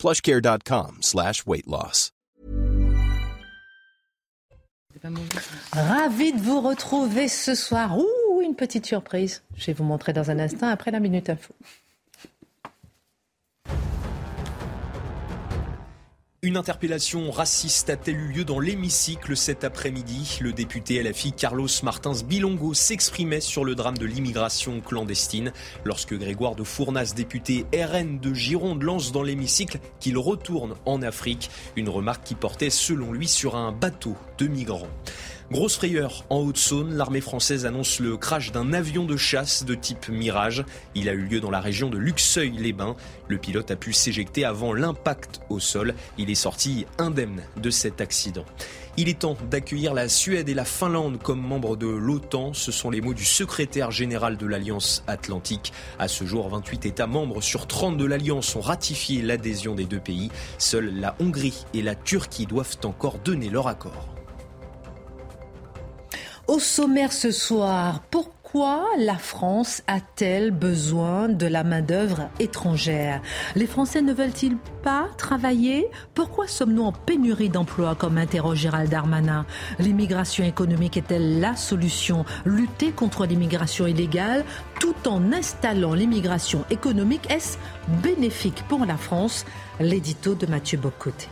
plushcare.com slash weight loss. Ravi de vous retrouver ce soir. Ouh, une petite surprise. Je vais vous montrer dans un instant après la Minute Info. Une interpellation raciste a-t-elle eu lieu dans l'hémicycle cet après-midi Le député LFI Carlos Martins Bilongo s'exprimait sur le drame de l'immigration clandestine lorsque Grégoire de Fournas, député RN de Gironde, lance dans l'hémicycle qu'il retourne en Afrique. Une remarque qui portait selon lui sur un bateau de migrants. Grosse frayeur en Haute-Saône, l'armée française annonce le crash d'un avion de chasse de type Mirage. Il a eu lieu dans la région de Luxeuil-les-Bains. Le pilote a pu s'éjecter avant l'impact au sol. Il est sorti indemne de cet accident. Il est temps d'accueillir la Suède et la Finlande comme membres de l'OTAN. Ce sont les mots du secrétaire général de l'Alliance Atlantique. À ce jour, 28 États membres sur 30 de l'Alliance ont ratifié l'adhésion des deux pays. Seules la Hongrie et la Turquie doivent encore donner leur accord. Au sommaire ce soir, pourquoi la France a-t-elle besoin de la main-d'œuvre étrangère? Les Français ne veulent-ils pas travailler? Pourquoi sommes-nous en pénurie d'emplois, comme interroge Gérald Darmanin. L'immigration économique est-elle la solution? Lutter contre l'immigration illégale tout en installant l'immigration économique, est-ce bénéfique pour la France? L'édito de Mathieu Bocoté.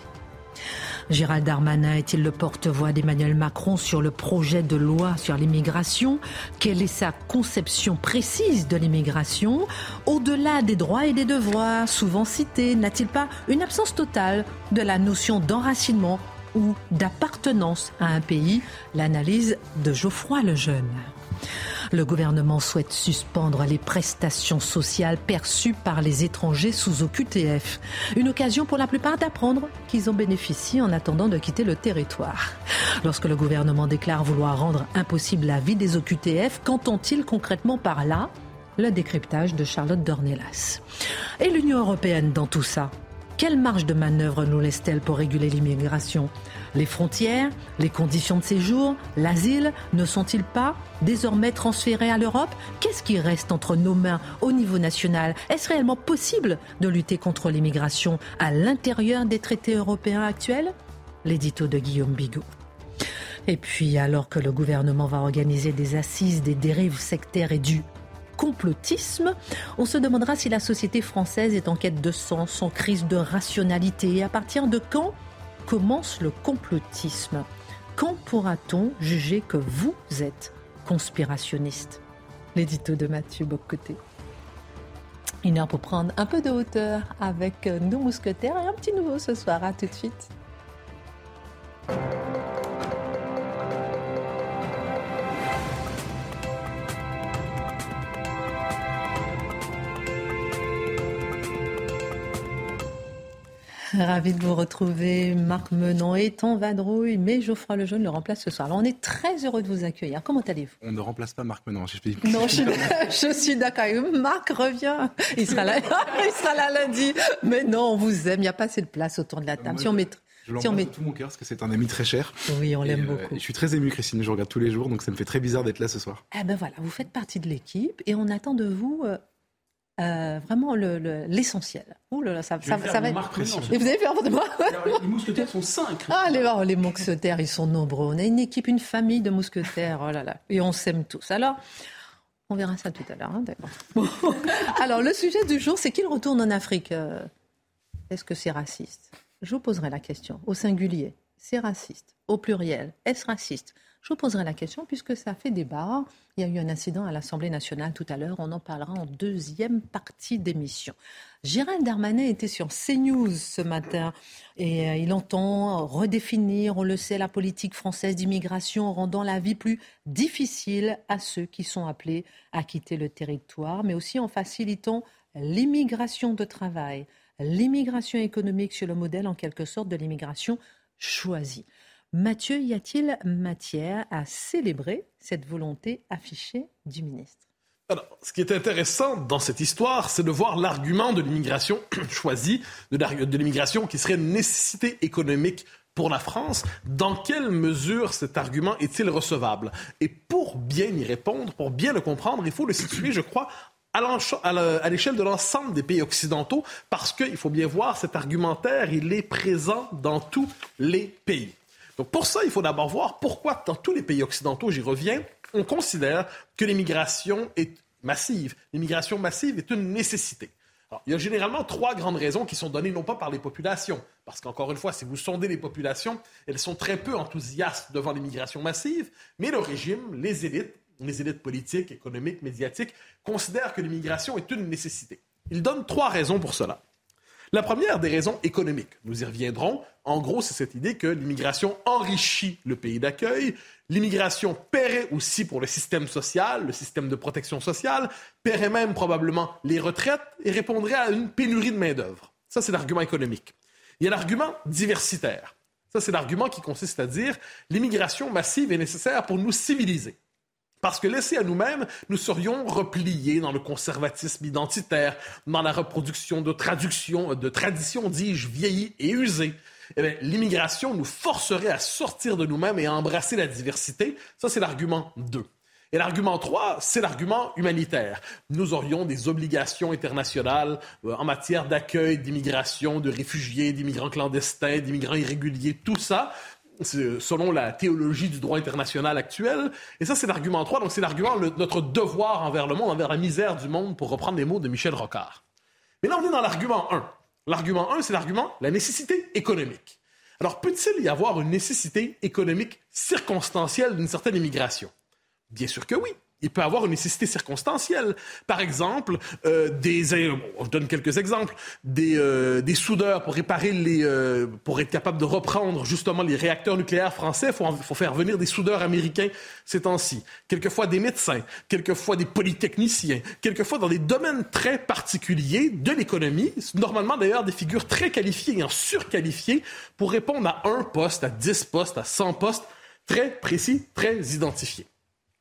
Gérald Darmanin est-il le porte-voix d'Emmanuel Macron sur le projet de loi sur l'immigration? Quelle est sa conception précise de l'immigration? Au-delà des droits et des devoirs souvent cités, n'a-t-il pas une absence totale de la notion d'enracinement ou d'appartenance à un pays? L'analyse de Geoffroy Lejeune. Le gouvernement souhaite suspendre les prestations sociales perçues par les étrangers sous OQTF. Une occasion pour la plupart d'apprendre qu'ils en bénéficient en attendant de quitter le territoire. Lorsque le gouvernement déclare vouloir rendre impossible la vie des OQTF, qu'entend-il concrètement par là? Le décryptage de Charlotte Dornelas. Et l'Union européenne dans tout ça? Quelle marge de manœuvre nous laisse-t-elle pour réguler l'immigration? Les frontières, les conditions de séjour, l'asile ne sont-ils pas désormais transférés à l'Europe? Qu'est-ce qui reste entre nos mains au niveau national? Est-ce réellement possible de lutter contre l'immigration à l'intérieur des traités européens actuels? L'édito de Guillaume Bigot. Et puis, alors que le gouvernement va organiser des assises des dérives sectaires et du complotisme. On se demandera si la société française est en quête de sens, en crise de rationalité. Et à partir de quand commence le complotisme? Quand pourra-t-on juger que vous êtes conspirationniste? L'édito de Mathieu Bocoté. Une heure pour prendre un peu de hauteur avec nos mousquetaires et un petit nouveau ce soir. À tout de suite. Ravi de vous retrouver. Marc Menon est en vadrouille, mais Geoffroy Lejeune le remplace ce soir. Alors, on est très heureux de vous accueillir. Comment allez-vous? On ne remplace pas Marc Menon. Je, non, je, suis d'accord. Marc revient. Il sera là, il sera là lundi. Mais non, on vous aime. Il n'y a pas assez de place autour de la table. si on met je l'embrasse met... de tout mon cœur parce que c'est un ami très cher. Oui, on l'aime euh, beaucoup. je suis très ému, Christine. Je regarde tous les jours, donc ça me fait très bizarre d'être là ce soir. Ah ben voilà, vous faites partie de l'équipe et on attend de vous euh, vraiment l'essentiel. Le, là, ça, ça, ça va être. Et vous avez fait de moi Les mousquetaires sont cinq. Ah, les, oh, les mousquetaires, ils sont nombreux. On a une équipe, une famille de mousquetaires. Oh là là. Et on s'aime tous. Alors, on verra ça tout à l'heure. Hein, Alors, le sujet du jour, c'est qu'il retourne en Afrique. Euh, est-ce que c'est raciste? Je vous poserai la question. Au singulier, c'est raciste. Au pluriel, est-ce raciste? Je vous poserai la question puisque ça fait débat. Il y a eu un incident à l'Assemblée nationale tout à l'heure. On en parlera en deuxième partie d'émission. Gérald Darmanin était sur CNews ce matin et euh, il entend redéfinir, on le sait, la politique française d'immigration en rendant la vie plus difficile à ceux qui sont appelés à quitter le territoire, mais aussi en facilitant l'immigration de travail. l'immigration économique sur le modèle en quelque sorte de l'immigration choisie. Mathieu, y a-t-il matière à célébrer cette volonté affichée du ministre? Alors, ce qui est intéressant dans cette histoire, c'est de voir l'argument de l'immigration choisie, de l'immigration qui serait une nécessité économique pour la France. Dans quelle mesure cet argument est-il recevable? Et pour bien y répondre, pour bien le comprendre, il faut le situer, je crois, à l'échelle de l'ensemble des pays occidentaux, parce qu'il faut bien voir, cet argumentaire, il est présent dans tous les pays. Donc pour ça, il faut d'abord voir pourquoi dans tous les pays occidentaux, j'y reviens, on considère que l'immigration est massive. L'immigration massive est une nécessité. il y a généralement trois grandes raisons qui sont données non pas par les populations, parce qu'encore une fois, si vous sondez les populations, elles sont très peu enthousiastes devant l'immigration massive, mais le régime, les élites, les élites politiques, économiques, médiatiques, considèrent que l'immigration est une nécessité. Ils donnent trois raisons pour cela. La première des raisons économiques, nous y reviendrons. En gros, c'est cette idée que l'immigration enrichit le pays d'accueil. L'immigration paierait aussi pour le système social, le système de protection sociale, paierait même probablement les retraites et répondrait à une pénurie de main-d'œuvre. Ça, c'est l'argument économique. Il y a l'argument diversitaire. Ça, c'est l'argument qui consiste à dire l'immigration massive est nécessaire pour nous civiliser. Parce que laissés à nous-mêmes, nous serions repliés dans le conservatisme identitaire, dans la reproduction de traductions, de traditions, dis-je, vieillies et usées. Eh l'immigration nous forcerait à sortir de nous-mêmes et à embrasser la diversité. Ça, c'est l'argument 2. Et l'argument 3, c'est l'argument humanitaire. Nous aurions des obligations internationales euh, en matière d'accueil d'immigration, de réfugiés, d'immigrants clandestins, d'immigrants irréguliers, tout ça selon la théologie du droit international actuel. Et ça, c'est l'argument 3. Donc, c'est l'argument, notre devoir envers le monde, envers la misère du monde, pour reprendre les mots de Michel Rocard. Mais là, on est dans l'argument 1. L'argument 1, c'est l'argument, la nécessité économique. Alors, peut-il y avoir une nécessité économique circonstancielle d'une certaine immigration? Bien sûr que oui il peut avoir une nécessité circonstancielle. Par exemple, euh, des, euh, je donne quelques exemples, des, euh, des soudeurs pour réparer les, euh, pour être capable de reprendre justement les réacteurs nucléaires français, faut, faut, faire venir des soudeurs américains ces temps-ci. Quelquefois des médecins, quelquefois des polytechniciens, quelquefois dans des domaines très particuliers de l'économie, normalement d'ailleurs des figures très qualifiées et en surqualifiées pour répondre à un poste, à 10 postes, à 100 postes, très précis, très identifiés.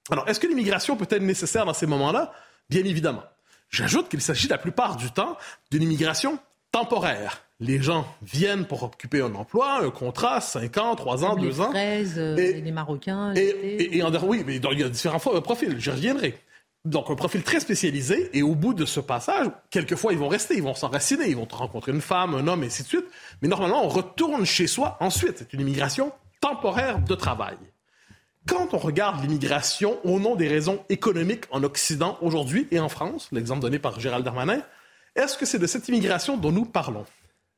Alors, est-ce que l'immigration peut être nécessaire dans ces moments-là? Bien évidemment. J'ajoute qu'il s'agit la plupart du temps d'une immigration temporaire. Les gens viennent pour occuper un emploi, un contrat, 5 ans, 3 ans, 2 ans. Euh, et, les Marocains. Et, en, oui, mais il y a différents profils, j'y reviendrai. Donc, un profil très spécialisé, et au bout de ce passage, quelquefois, ils vont rester, ils vont s'enraciner, ils vont rencontrer une femme, un homme, et ainsi de suite. Mais normalement, on retourne chez soi ensuite. C'est une immigration temporaire de travail. Quand on regarde l'immigration au nom des raisons économiques en Occident aujourd'hui et en France, l'exemple donné par Gérald Darmanin, est-ce que c'est de cette immigration dont nous parlons?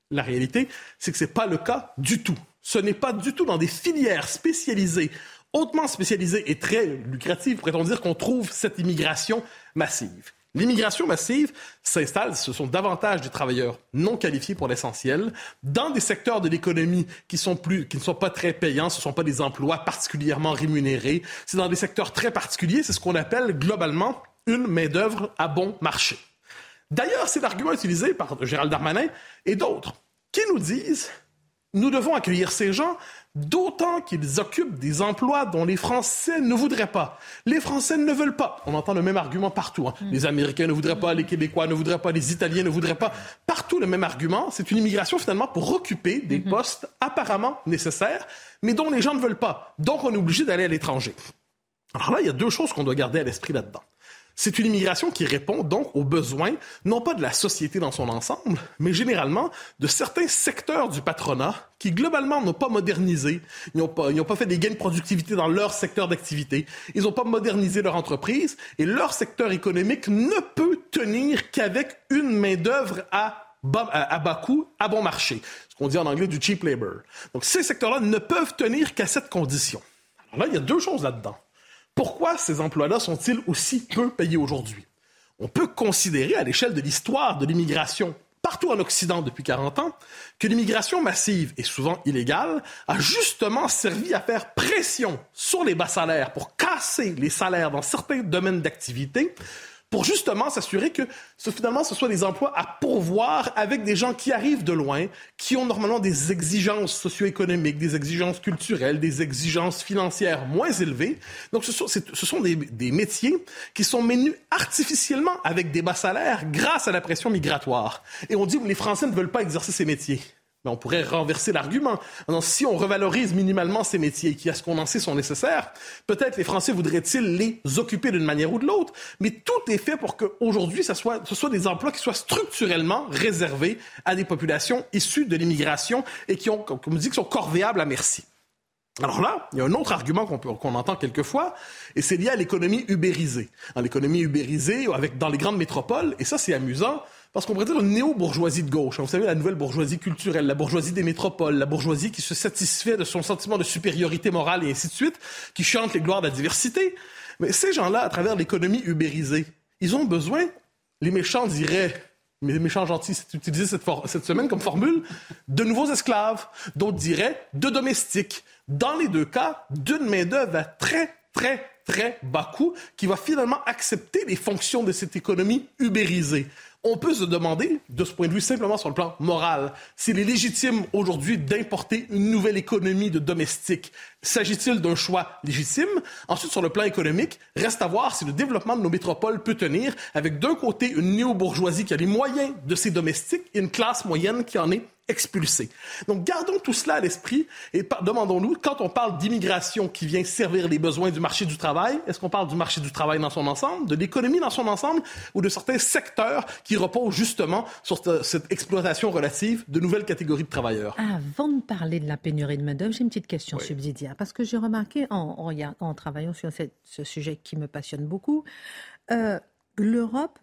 La réalité, c'est que ce n'est pas le cas du tout. Ce n'est pas du tout dans des filières spécialisées, hautement spécialisées et très lucratives, pourrait-on dire, qu'on trouve cette immigration massive. L'immigration massive s'installe, ce sont davantage des travailleurs non qualifiés pour l'essentiel, dans des secteurs de l'économie qui, qui ne sont pas très payants, ce ne sont pas des emplois particulièrement rémunérés, c'est dans des secteurs très particuliers, c'est ce qu'on appelle globalement une main-d'œuvre à bon marché. D'ailleurs, c'est l'argument utilisé par Gérald Darmanin et d'autres qui nous disent nous devons accueillir ces gens d'autant qu'ils occupent des emplois dont les Français ne voudraient pas. Les Français ne veulent pas. On entend le même argument partout. Hein. Mm. Les Américains ne voudraient pas, les Québécois ne voudraient pas, les Italiens ne voudraient pas. Partout le même argument. C'est une immigration finalement pour occuper des mm-hmm. postes apparemment nécessaires, mais dont les gens ne veulent pas. Donc on est obligé d'aller à l'étranger. Alors là, il y a deux choses qu'on doit garder à l'esprit là-dedans. C'est une immigration qui répond donc aux besoins, non pas de la société dans son ensemble, mais généralement de certains secteurs du patronat qui globalement n'ont pas modernisé, ils n'ont pas, fait des gains de productivité dans leur secteur d'activité, ils n'ont pas modernisé leur entreprise et leur secteur économique ne peut tenir qu'avec une main-d'œuvre à bas, à bas coût, à bon marché. Ce qu'on dit en anglais du cheap labor. Donc ces secteurs-là ne peuvent tenir qu'à cette condition. Alors là, il y a deux choses là-dedans. Pourquoi ces emplois-là sont-ils aussi peu payés aujourd'hui? On peut considérer à l'échelle de l'histoire de l'immigration partout en Occident depuis 40 ans que l'immigration massive et souvent illégale a justement servi à faire pression sur les bas salaires pour casser les salaires dans certains domaines d'activité pour justement s'assurer que ce, finalement ce soit des emplois à pourvoir avec des gens qui arrivent de loin, qui ont normalement des exigences socio-économiques, des exigences culturelles, des exigences financières moins élevées. Donc ce sont, ce sont des, des métiers qui sont menus artificiellement avec des bas salaires grâce à la pression migratoire. Et on dit que les Français ne veulent pas exercer ces métiers. Mais on pourrait renverser l'argument. Si on revalorise minimalement ces métiers qui, à ce qu'on en sait, sont nécessaires, peut-être les Français voudraient-ils les occuper d'une manière ou de l'autre, mais tout est fait pour qu'aujourd'hui, ce soit, ce des emplois qui soient structurellement réservés à des populations issues de l'immigration et qui ont, comme on dit, qui sont corvéables à merci. Alors là, il y a un autre argument qu'on entend quelquefois, et c'est lié à l'économie ubérisée. L'économie ubérisée, avec, dans les grandes métropoles, et ça c'est amusant, parce qu'on pourrait dire une néo-bourgeoisie de gauche. Vous savez, la nouvelle bourgeoisie culturelle, la bourgeoisie des métropoles, la bourgeoisie qui se satisfait de son sentiment de supériorité morale et ainsi de suite, qui chante les gloires de la diversité. Mais ces gens-là, à travers l'économie ubérisée, ils ont besoin, les méchants diraient, les méchants gentils, c'est utilisé cette, cette semaine comme formule, de nouveaux esclaves. D'autres diraient de domestiques. Dans les deux cas, d'une main-d'œuvre à très, très, très bas coût qui va finalement accepter les fonctions de cette économie ubérisée. On peut se demander, de ce point de vue simplement sur le plan moral, s'il est légitime aujourd'hui d'importer une nouvelle économie de domestiques. S'agit-il d'un choix légitime? Ensuite, sur le plan économique, reste à voir si le développement de nos métropoles peut tenir avec d'un côté une néo-bourgeoisie qui a les moyens de ses domestiques et une classe moyenne qui en est expulsés. Donc, gardons tout cela à l'esprit et demandons-nous, quand on parle d'immigration qui vient servir les besoins du marché du travail, est-ce qu'on parle du marché du travail dans son ensemble, de l'économie dans son ensemble ou de certains secteurs qui reposent justement sur cette exploitation relative de nouvelles catégories de travailleurs? Avant de parler de la pénurie de main-d'œuvre, j'ai une petite question subsidiaire parce que j'ai remarqué en, en, travaillant sur ce sujet qui me passionne beaucoup, euh, l'Europe,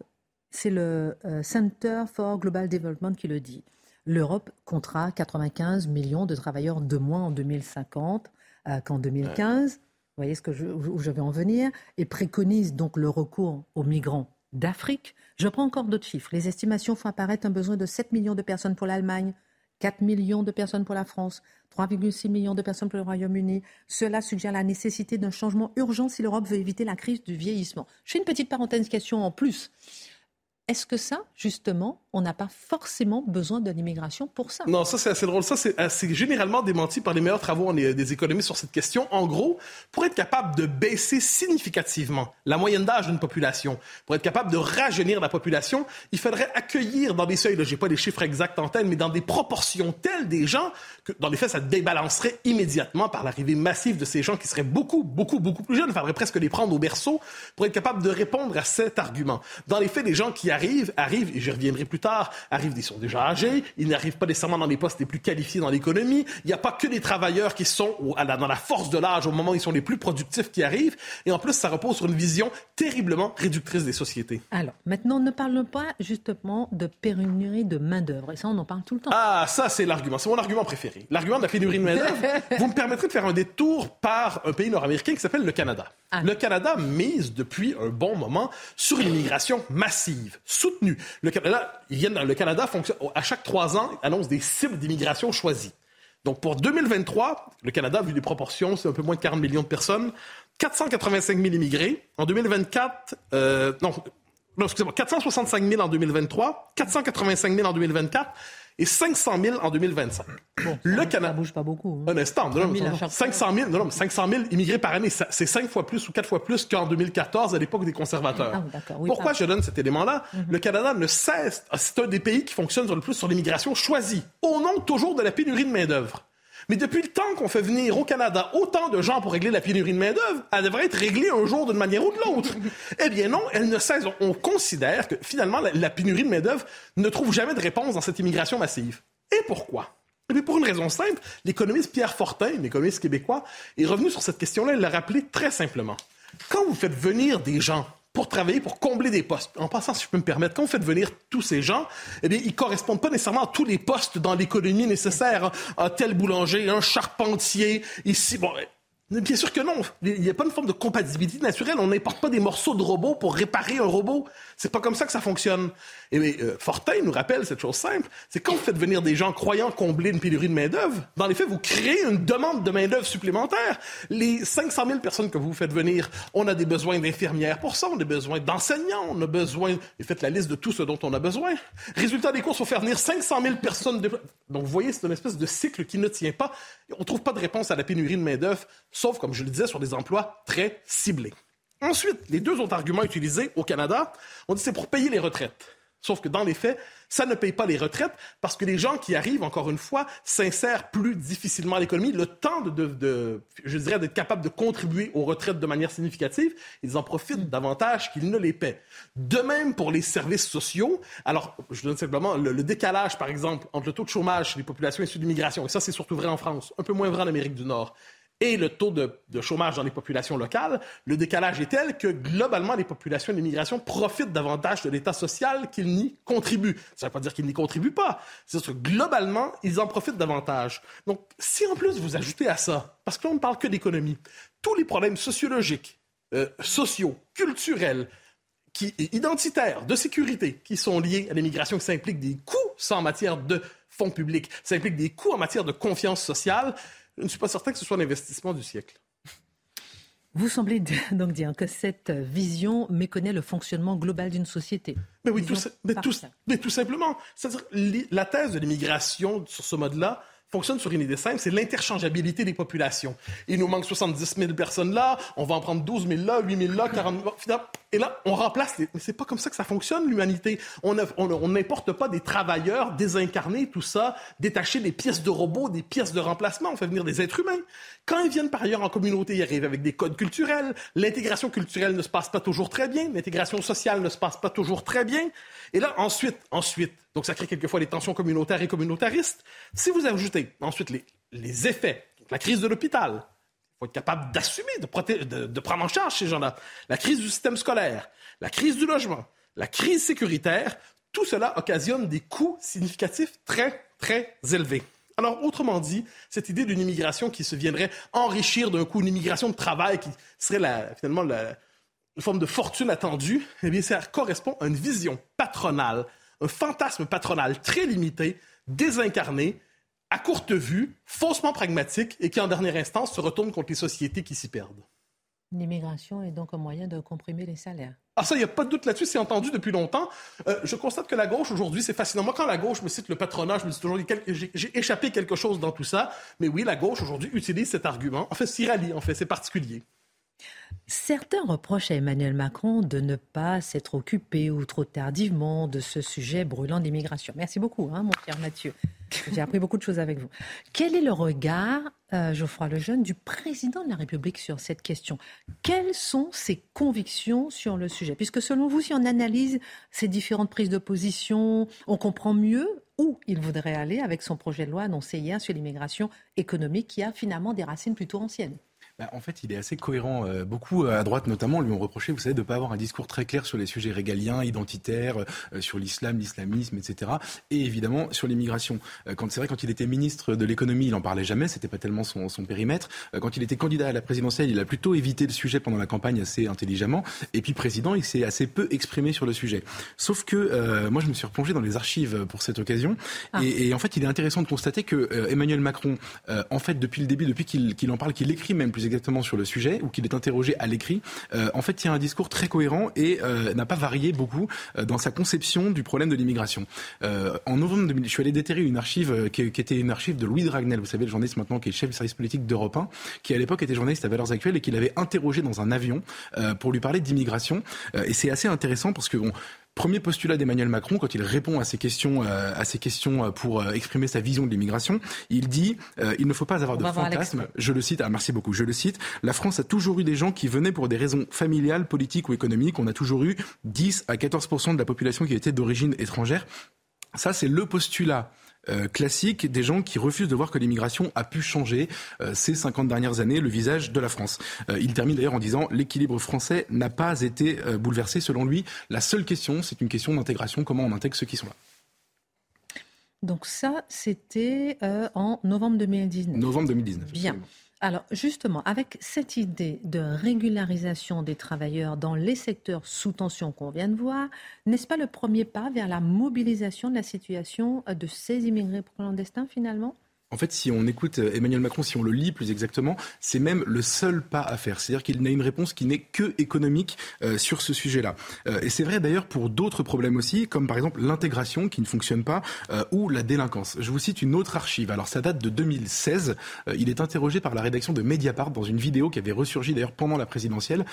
c'est le euh, Center for Global Development qui le dit l'Europe comptera 95 millions de travailleurs de moins en 2050 euh, qu'en 2015. Vous voyez ce que je, où je vais en venir Et préconise donc le recours aux migrants d'Afrique. Je prends encore d'autres chiffres. Les estimations font apparaître un besoin de 7 millions de personnes pour l'Allemagne, 4 millions de personnes pour la France, 3,6 millions de personnes pour le Royaume-Uni. Cela suggère la nécessité d'un changement urgent si l'Europe veut éviter la crise du vieillissement. Je fais une petite parenthèse question en plus. Est-ce que ça, justement, on n'a pas forcément besoin de l'immigration pour ça? Non, ça c'est assez drôle. Ça c'est généralement démenti par les meilleurs travaux des économistes sur cette question. En gros, pour être capable de baisser significativement la moyenne d'âge d'une population, pour être capable de rajeunir la population, il faudrait accueillir dans des seuils, je n'ai pas les chiffres exacts en tête, mais dans des proportions telles des gens que, dans les faits, ça débalancerait immédiatement par l'arrivée massive de ces gens qui seraient beaucoup, beaucoup, beaucoup plus jeunes. Il faudrait presque les prendre au berceau pour être capable de répondre à cet argument. Dans les faits, des gens qui arrivent, arrivent, et j'y reviendrai plus tard, arrivent, ils sont déjà âgés, ils n'arrivent pas nécessairement dans les postes les plus qualifiés dans l'économie. Il n'y a pas que des travailleurs qui sont dans la force de l'âge au moment où ils sont les plus productifs qui arrivent. Et en plus, ça repose sur une vision terriblement réductrice des sociétés. Alors, maintenant, ne parlons pas justement de pénurie de main-d'œuvre. Et ça, on en parle tout le temps. Ah, ça, c'est l'argument. C'est mon argument préféré. L'argument de la pénurie de main-d'œuvre. vous me permettrez de faire un détour par un pays nord-américain qui s'appelle le Canada. Ah. Le Canada mise depuis un bon moment sur une immigration massive soutenu. Le Canada, le Canada fonctionne, à chaque trois ans, annonce des cibles d'immigration choisies. Donc pour 2023, le Canada, vu les proportions, c'est un peu moins de 40 millions de personnes, 485 000 immigrés. En 2024, euh, non, non excusez-moi, 465 000 en 2023, 485 000 en 2024 et 500 000 en 2025. le Canada bouge pas beaucoup. Hein. Un instant, non, 500 000, non, 500 000 immigrés par année, c'est cinq fois plus ou quatre fois plus qu'en 2014 à l'époque des conservateurs. Ah, Pourquoi je donne cet élément-là? Mhm. Le Canada ne cesse, c'est un des pays qui fonctionne le plus sur l'immigration choisie, au nom toujours de la pénurie de main d'œuvre. Mais depuis le temps qu'on fait venir au Canada autant de gens pour régler la pénurie de main-d'œuvre, elle devrait être réglée un jour d'une manière ou de l'autre. eh bien non, elle ne cesse. On considère que finalement, la, pénurie de main-d'œuvre ne trouve jamais de réponse dans cette immigration massive. Et pourquoi? Eh bien, pour une raison simple, l'économiste Pierre Fortin, l'économiste québécois, est revenu sur cette question-là. Il l'a rappelé très simplement. Quand vous faites venir des gens pour travailler, pour combler des postes. En passant, si je peux me permettre, quand vous faites venir tous ces gens, eh bien, ils correspondent pas nécessairement à tous les postes dans l'économie nécessaires. Un tel boulanger, un charpentier, ici, bon, Bien sûr que non. Il n'y a pas une forme de compatibilité naturelle. On n'importe pas des morceaux de robots pour réparer un robot. C'est pas comme ça que ça fonctionne. Et euh, Fortin nous rappelle cette chose simple. C'est quand vous faites venir des gens croyant combler une pénurie de main-d'œuvre, dans les faits, vous créez une demande de main-d'œuvre supplémentaire. Les 500 000 personnes que vous faites venir, on a des besoins d'infirmières pour ça, on a des besoins d'enseignants, on a besoin, et faites la liste de tout ce dont on a besoin. Résultat des courses, faut faire venir 500 000 personnes. De... Donc, vous voyez, c'est une espèce de cycle qui ne tient pas. On ne trouve pas de réponse à la pénurie de main-d'œuvre, sauf, comme je le disais, sur des emplois très ciblés. Ensuite, les deux autres arguments utilisés au Canada, on dit c'est pour payer les retraites. Sauf que dans les faits, ça ne paye pas les retraites parce que les gens qui arrivent, encore une fois, s'insèrent plus difficilement à l'économie. Le temps de, je dirais, d'être capable de contribuer aux retraites de manière significative, ils en profitent davantage qu'ils ne les paient. De même pour les services sociaux. Alors, je donne simplement le, le décalage, par exemple, entre le taux de chômage chez les populations issues d'immigration, et ça, c'est surtout vrai en France, un peu moins vrai en Amérique du Nord, et le taux de, chômage dans les populations locales, le décalage est tel que globalement, les populations d'immigration profitent davantage de l'État social qu'ils n'y contribuent. Ça ne veut pas dire qu'ils n'y contribuent pas. C'est que globalement, ils en profitent davantage. Donc, si en plus vous ajoutez à ça, parce que là, on ne parle que d'économie, tous les problèmes sociologiques, euh, sociaux, culturels, qui, identitaires, de sécurité, qui sont liés à l'immigration, qui s'impliquent des coûts, en matière de fonds publics, ça implique des coûts en matière de confiance sociale, je ne suis pas certain que ce soit l'investissement du siècle. Vous semblez donc dire que cette vision méconnaît le fonctionnement global d'une société. Mais oui, tout, mais, tout, mais tout, simplement. C'est-à-dire, la thèse de l'immigration sur ce mode-là, fonctionne sur une idée simple, c'est l'interchangeabilité des populations. Il nous manque 70 000 personnes là, on va en prendre 12 000 là, 8 000 là, 40 000 et là, on remplace. Les... Mais c'est pas comme ça que ça fonctionne, l'humanité. On n'importe pas des travailleurs désincarnés, tout ça, détacher des pièces de robots, des pièces de remplacement. On fait venir des êtres humains. Quand ils viennent par ailleurs en communauté, ils arrivent avec des codes culturels. L'intégration culturelle ne se passe pas toujours très bien. L'intégration sociale ne se passe pas toujours très bien. Et là, ensuite, ensuite, donc ça crée quelquefois des tensions communautaires et communautaristes. Si vous ajoutez ensuite les, les effets, la crise de l'hôpital, faut être capable d'assumer, de, de, prendre en charge ces gens-là, la crise du système scolaire, la crise du logement, la crise sécuritaire, tout cela occasionne des coûts significatifs très, très élevés. Alors, autrement dit, cette idée d'une immigration qui se viendrait enrichir d'un coup, une immigration de travail qui serait finalement la, une forme de fortune attendue, eh bien, ça correspond à une vision patronale, un fantasme patronal très limité, désincarné, à courte vue, faussement pragmatique et qui, en dernière instance, se retourne contre les sociétés qui s'y perdent. L'immigration est donc un moyen de comprimer les salaires. Ah ça, il n'y a pas de doute là-dessus, c'est entendu depuis longtemps. Euh, je constate que la gauche, aujourd'hui, c'est fascinant. Moi, quand la gauche me cite le patronat, je me dis toujours, j'ai échappé quelque chose dans tout ça. Mais oui, la gauche, aujourd'hui, utilise cet argument. En fait, s'y rallie, en fait, c'est particulier. Certains reprochent à Emmanuel Macron de ne pas s'être occupé ou trop tardivement de ce sujet brûlant d'immigration. Merci beaucoup, hein, mon cher Mathieu. J'ai appris beaucoup de choses avec vous. Quel est le regard, euh, Geoffroy Lejeune, du président de la République sur cette question? Quelles sont ses convictions sur le sujet? Puisque selon vous, si on analyse ces différentes prises de position, on comprend mieux où il voudrait aller avec son projet de loi annoncé hier sur l'immigration économique qui a finalement des racines plutôt anciennes. Bah, en fait, il est assez cohérent. Euh, beaucoup euh, à droite, notamment, lui ont reproché, vous savez, de ne pas avoir un discours très clair sur les sujets régaliens, identitaires, euh, sur l'islam, l'islamisme, etc. Et évidemment sur l'immigration. quand c'est vrai, quand il était ministre de l'économie, il en parlait jamais. C'était pas tellement son, son périmètre. quand il était candidat à la présidentielle, il a plutôt évité le sujet pendant la campagne assez intelligemment. Et puis président, il s'est assez peu exprimé sur le sujet. Sauf que moi, je me suis replongé dans les archives pour cette occasion. Ah. Et, et, en fait, il est intéressant de constater que Emmanuel Macron, en fait, depuis le début, depuis qu'il en parle, qu'il écrit même plus exactement sur le sujet ou qu'il est interrogé à l'écrit, euh, en fait, il y a un discours très cohérent et euh, n'a pas varié beaucoup euh, dans sa conception du problème de l'immigration. en novembre 2000, je suis allé déterrer une archive qui, qui, était une archive de Louis Dragnel, vous savez, le journaliste maintenant qui est chef du service politique d'Europe 1, qui à l'époque était journaliste à Valeurs Actuelles et qu'il avait interrogé dans un avion pour lui parler d'immigration. et c'est assez intéressant parce que bon, Premier postulat d'Emmanuel Macron quand il répond à ces questions, euh, à ces questions euh, pour euh, exprimer sa vision de l'immigration, il dit il ne faut pas avoir de fantasme. Je le cite. Ah, merci beaucoup. Je le cite. La France a toujours eu des gens qui venaient pour des raisons familiales, politiques ou économiques. On a toujours eu 10 à 14% de la population qui était d'origine étrangère. Ça, c'est le postulat euh, classique des gens qui refusent de voir que l'immigration a pu changer euh, ces 50 dernières années le visage de la France. Euh, il termine d'ailleurs en disant l'équilibre français n'a pas été bouleversé. Selon lui, la seule question, c'est une question d'intégration. Comment on intègre ceux qui sont là? Donc ça, c'était en novembre 2019. Novembre 2019. Bien. Alors justement, avec cette idée de régularisation des travailleurs dans les secteurs sous tension qu'on vient de voir, n'est-ce pas le premier pas vers la mobilisation de la situation de ces immigrés clandestins finalement? En fait, si on écoute euh, Emmanuel Macron, si on le lit plus exactement, c'est même le seul pas à faire. C'est-à-dire qu'il n'a une réponse qui n'est que économique euh, sur ce sujet-là. Euh, et c'est vrai d'ailleurs pour d'autres problèmes aussi, comme par exemple l'intégration qui ne fonctionne pas ou la délinquance. Je vous cite une autre archive. Alors ça date de 2016. il est interrogé par la rédaction de Mediapart dans une vidéo qui avait ressurgi d'ailleurs pendant la présidentielle.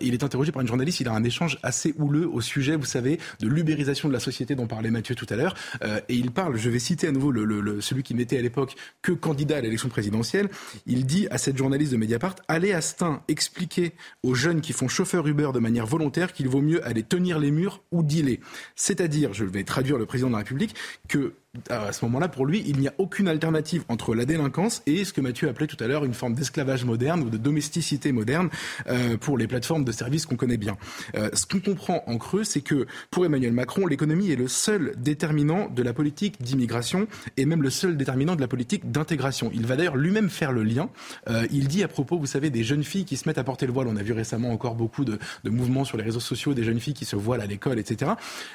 il est interrogé par une journaliste. Il a un échange assez houleux au sujet, vous savez, de l'ubérisation de la société dont parlait Mathieu tout à l'heure. et il parle, je vais citer à nouveau celui qui mettait l'époque que candidat à l'élection présidentielle, il dit à cette journaliste de Mediapart Allez, Astin, expliquer aux jeunes qui font chauffeur Uber de manière volontaire qu'il vaut mieux aller tenir les murs ou dealer. C'est-à-dire, je vais traduire le président de la République, que à ce moment-là, pour lui, il n'y a aucune alternative entre la délinquance et ce que Mathieu appelait tout à l'heure une forme d'esclavage moderne ou de domesticité moderne euh, pour les plateformes de services qu'on connaît bien. Euh, ce qu'on comprend en creux, c'est que pour Emmanuel Macron, l'économie est le seul déterminant de la politique d'immigration et même le seul déterminant de la politique d'intégration. Il va d'ailleurs lui-même faire le lien. Euh, il dit à propos, vous savez, des jeunes filles qui se mettent à porter le voile. On a vu récemment encore beaucoup de, de mouvements sur les réseaux sociaux, des jeunes filles qui se voilent à l'école, etc.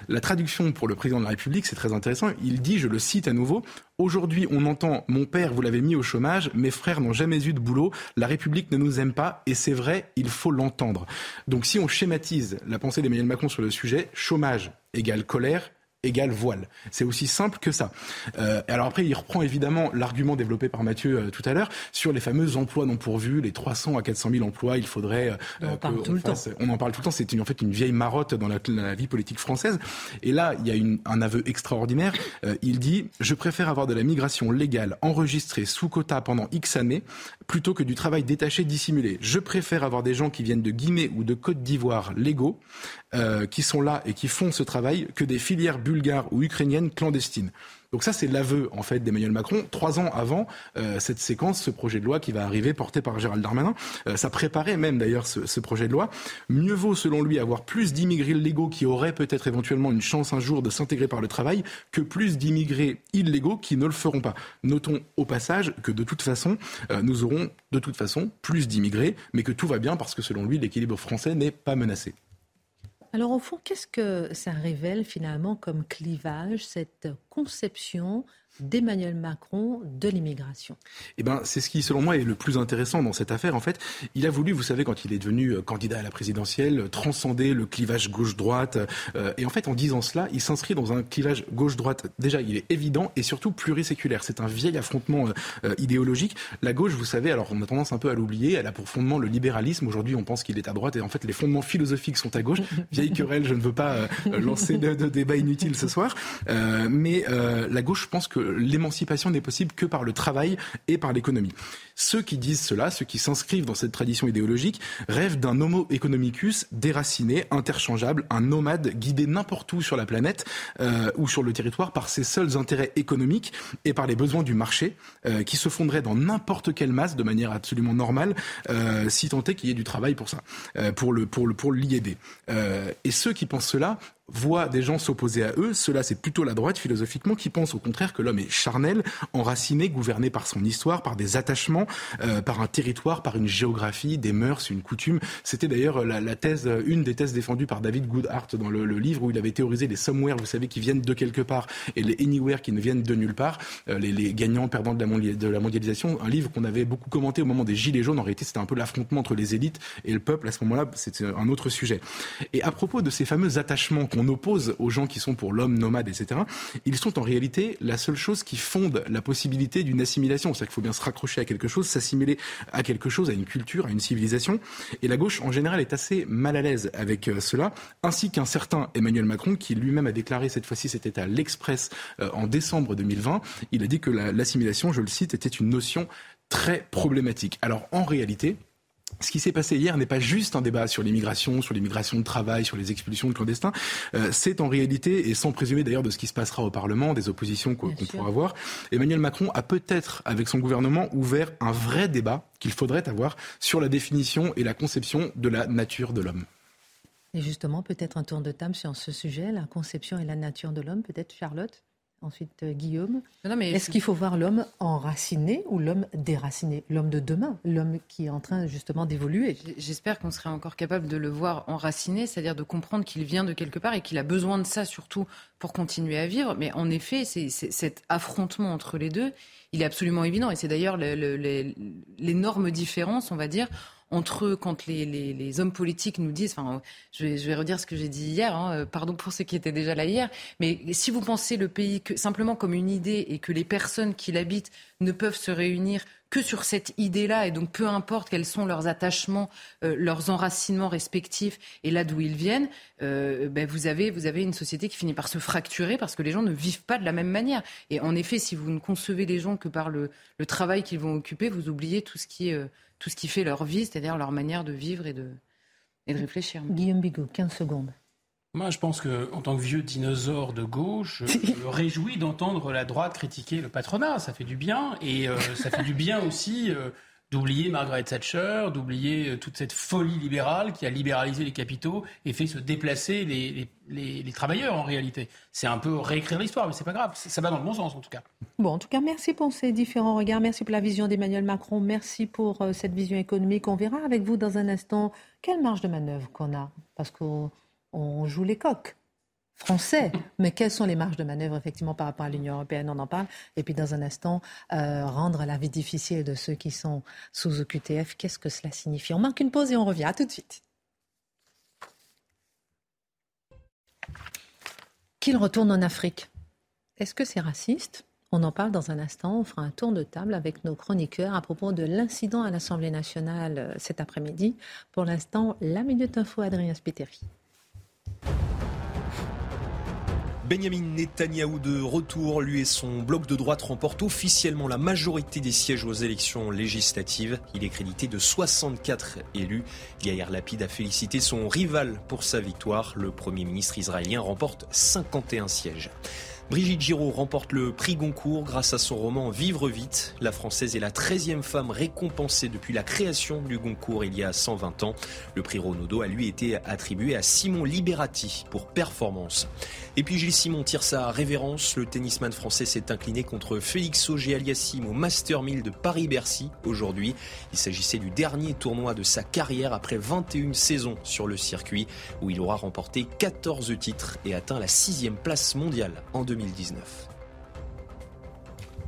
La traduction pour le président de la République, c'est très intéressant. Il dit, je le cite à nouveau, Aujourd'hui, on entend mon père, vous l'avez mis au chômage, mes frères n'ont jamais eu de boulot, la République ne nous aime pas, et c'est vrai, il faut l'entendre. Donc si on schématise la pensée d'Emmanuel Macron sur le sujet, chômage égale colère, égale voile. C'est aussi simple que ça. Euh, alors après, il reprend évidemment l'argument développé par Mathieu euh, tout à l'heure sur les fameux emplois non pourvus, les 300 à 400 000 emplois. Il faudrait. Euh, on en parle tout le temps. On en parle tout le temps. C'est en fait une vieille marotte dans la, la, vie politique française. Et là, il y a une, un aveu extraordinaire. Euh, il dit Je préfère avoir de la migration légale enregistrée sous quota pendant X années plutôt que du travail détaché dissimulé. Je préfère avoir des gens qui viennent de Guinée ou de Côte d'Ivoire légaux, euh, qui sont là et qui font ce travail, que des filières bulgares ou ukrainiennes clandestines. Donc ça, c'est l'aveu en fait d'Emmanuel Macron trois ans avant euh, cette séquence, ce projet de loi qui va arriver porté par Gérald Darmanin. Euh, ça préparait même d'ailleurs ce, ce, projet de loi. Mieux vaut, selon lui, avoir plus d'immigrés légaux qui auraient peut-être éventuellement une chance un jour de s'intégrer par le travail que plus d'immigrés illégaux qui ne le feront pas. Notons au passage que de toute façon, euh, nous aurons de toute façon plus d'immigrés, mais que tout va bien parce que selon lui, l'équilibre français n'est pas menacé. Alors au fond, qu'est-ce que ça révèle finalement comme clivage, cette conception d'Emmanuel Macron de l'immigration Eh ben, c'est ce qui, selon moi, est le plus intéressant dans cette affaire. En fait, il a voulu, vous savez, quand il est devenu euh, candidat à la présidentielle, transcender le clivage gauche-droite. Euh, et en fait, en disant cela, il s'inscrit dans un clivage gauche-droite. Déjà, il est évident et surtout pluriséculaire. C'est un vieil affrontement euh, idéologique. La gauche, vous savez, alors on a tendance un peu à l'oublier. Elle a pour fondement le libéralisme. Aujourd'hui, on pense qu'il est à droite et en fait, les fondements philosophiques sont à gauche. Vieille querelle, je ne veux pas lancer de, de, débat inutile ce soir. mais la gauche pense que l'émancipation n'est possible que par le travail et par l'économie. Ceux qui disent cela, ceux qui s'inscrivent dans cette tradition idéologique, rêvent d'un homo economicus déraciné, interchangeable, un nomade guidé n'importe où sur la planète euh, ou sur le territoire par ses seuls intérêts économiques et par les besoins du marché, euh, qui se fonderait dans n'importe quelle masse de manière absolument normale, euh, si tant est qu'il y ait du travail pour ça, euh, pour le pour le pour l'IED. Euh, et ceux qui pensent cela voient des gens s'opposer à eux, cela c'est plutôt la droite philosophiquement qui pense au contraire que l'homme est charnel, enraciné, gouverné par son histoire, par des attachements, euh, par un territoire, par une géographie, des mœurs, une coutume. C'était d'ailleurs la, la, thèse, une des thèses défendues par David Goodhart dans le, livre où il avait théorisé les somewhere, vous savez, qui viennent de quelque part, et les anywhere qui ne viennent de nulle part, euh, les, les, gagnants, perdants de la, de la mondialisation. Un livre qu'on avait beaucoup commenté au moment des Gilets jaunes. En réalité, c'était un peu l'affrontement entre les élites et le peuple. À ce moment-là, c'était un autre sujet. Et à propos de ces fameux attachements qu'on oppose aux gens qui sont pour l'homme nomade, etc., ils sont en réalité la seule chose qui fonde la possibilité d'une assimilation. C'est-à-dire qu'il faut bien se raccrocher à quelque chose, s'assimiler à quelque chose, à une culture, à une civilisation. Et la gauche, en général, est assez mal à l'aise avec euh, cela, ainsi qu'un certain Emmanuel Macron, qui lui-même a déclaré cette fois-ci, c'était à l'Express euh, en décembre 2020, il a dit que l'assimilation, la, je le cite, était une notion très problématique. Alors en réalité, ce qui s'est passé hier n'est pas juste un débat sur l'immigration, sur l'immigration de travail, sur les expulsions de clandestins. Euh, c'est en réalité, et sans présumer d'ailleurs de ce qui se passera au Parlement, des oppositions qu'on qu pourra avoir, Emmanuel Macron a peut-être, avec son gouvernement, ouvert un vrai débat qu'il faudrait avoir sur la définition et la conception de la nature de l'homme. Et justement, peut-être un tour de table sur ce sujet, la conception et la nature de l'homme, peut-être Charlotte? Ensuite, euh, Guillaume. Est-ce qu'il faut voir l'homme enraciné ou l'homme déraciné L'homme de demain, l'homme qui est en train justement d'évoluer? J'espère qu'on serait encore capable de le voir enraciné, c'est-à-dire de comprendre qu'il vient de quelque part et qu'il a besoin de ça surtout pour continuer à vivre. Mais en effet, c'est cet affrontement entre les deux, il est absolument évident. Et c'est d'ailleurs l'énorme différence, on va dire, entre eux, quand les, hommes politiques nous disent, enfin, je vais, redire ce que j'ai dit hier, hein, euh, pardon pour ceux qui étaient déjà là hier, mais si vous pensez le pays simplement comme une idée et que les personnes qui l'habitent ne peuvent se réunir que sur cette idée-là, et donc peu importe quels sont leurs attachements, euh, leurs enracinements respectifs et là d'où ils viennent, euh, ben vous, avez, vous avez une société qui finit par se fracturer parce que les gens ne vivent pas de la même manière. Et en effet, si vous ne concevez les gens que par le travail qu'ils vont occuper, vous oubliez tout ce qui est tout ce qui fait leur vie, c'est-à-dire leur manière de vivre et de, et de réfléchir. Guillaume Bigot, 15 secondes. Moi, je pense qu'en tant que vieux dinosaure de gauche, je me réjouis d'entendre la droite critiquer le patronat. Ça fait du bien. Et euh, ça fait du bien aussi euh, d'oublier Margaret Thatcher, d'oublier euh, toute cette folie libérale qui a libéralisé les capitaux et fait se déplacer les, les, travailleurs en réalité. C'est un peu réécrire l'histoire, mais c'est pas grave. Ça va dans le bon sens en tout cas. Bon, en tout cas, merci pour ces différents regards. Merci pour la vision d'Emmanuel Macron. Merci pour euh, cette vision économique. On verra avec vous dans un instant quelle marge de manœuvre qu'on a, parce qu'on joue les coques français. Mais quelles sont les marges de manœuvre effectivement par rapport à l'Union européenne? On en parle. Et puis dans un instant, euh, rendre la vie difficile de ceux qui sont sous OQTF, qu'est-ce que cela signifie? On marque une pause et on revient. À tout de suite. Qu'il retourne en Afrique. Est-ce que c'est raciste? On en parle dans un instant. On fera un tour de table avec nos chroniqueurs à propos de l'incident à l'Assemblée nationale euh, cet après-midi. Pour l'instant, la Minute Info, Adrien Spiteri. Benjamin Netanyahou de retour, lui et son bloc de droite remportent officiellement la majorité des sièges aux élections législatives. Il est crédité de 64 élus. Yair Lapid a félicité son rival pour sa victoire. Le Premier ministre israélien remporte 51 sièges. Brigitte Giraud remporte le prix Goncourt grâce à son roman Vivre vite. La Française est la 13e femme récompensée depuis la création du Goncourt il y a 120 ans. Le prix Renaudot a lui été attribué à Simon Liberati pour performance. Et puis Gilles Simon tire sa révérence. Le tennisman français s'est incliné contre Félix Auger-Aliassime au Master 1000 de Paris-Bercy aujourd'hui. Il s'agissait du dernier tournoi de sa carrière après 21 saisons sur le circuit où il aura remporté 14 titres et atteint la sixième place mondiale en 2020.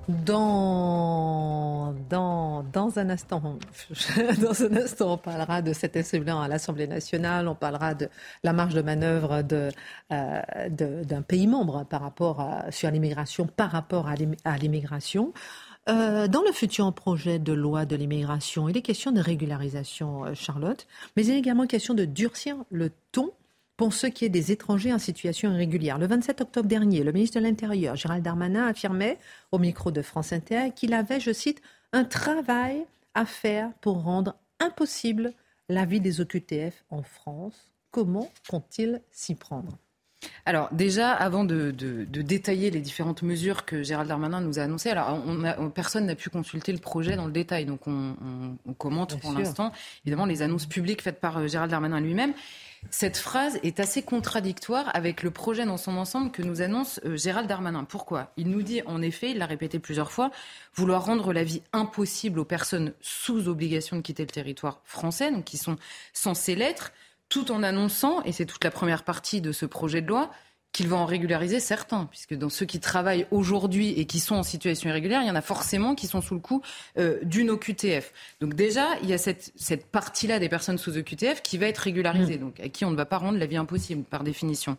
Dans, dans, dans, un instant, dans un instant, on parlera de cet incident à l'Assemblée nationale, on parlera de la marge de manœuvre de, euh, d'un pays membre par rapport sur l'immigration, par rapport à l'immigration. Euh, dans le futur projet de loi de l'immigration, il est question de régularisation, euh, Charlotte, mais il est également question de durcir le ton pour ce qui est des étrangers en situation irrégulière. Le 27 octobre dernier, le ministre de l'Intérieur, Gérald Darmanin, affirmait au micro de France Inter qu'il avait, je cite, un travail à faire pour rendre impossible la vie des OQTF en France. Comment compte-t-il s'y prendre? Alors déjà, avant de, détailler les différentes mesures que Gérald Darmanin nous a annoncées, alors on personne n'a pu consulter le projet dans le détail, donc on, commente pour l'instant évidemment les annonces publiques faites par euh, Gérald Darmanin lui-même. Cette phrase est assez contradictoire avec le projet dans son ensemble que nous annonce euh, Gérald Darmanin. Pourquoi? Il nous dit en effet, il l'a répété plusieurs fois, vouloir rendre la vie impossible aux personnes sous obligation de quitter le territoire français, donc qui sont censées l'être tout en annonçant, et c'est toute la première partie de ce projet de loi, qu'il va en régulariser certains, puisque dans ceux qui travaillent aujourd'hui et qui sont en situation irrégulière, il y en a forcément qui sont sous le coup euh, d'une OQTF. Donc déjà, il y a cette, cette partie-là des personnes sous OQTF qui va être régularisée, mmh. donc à qui on ne va pas rendre la vie impossible par définition.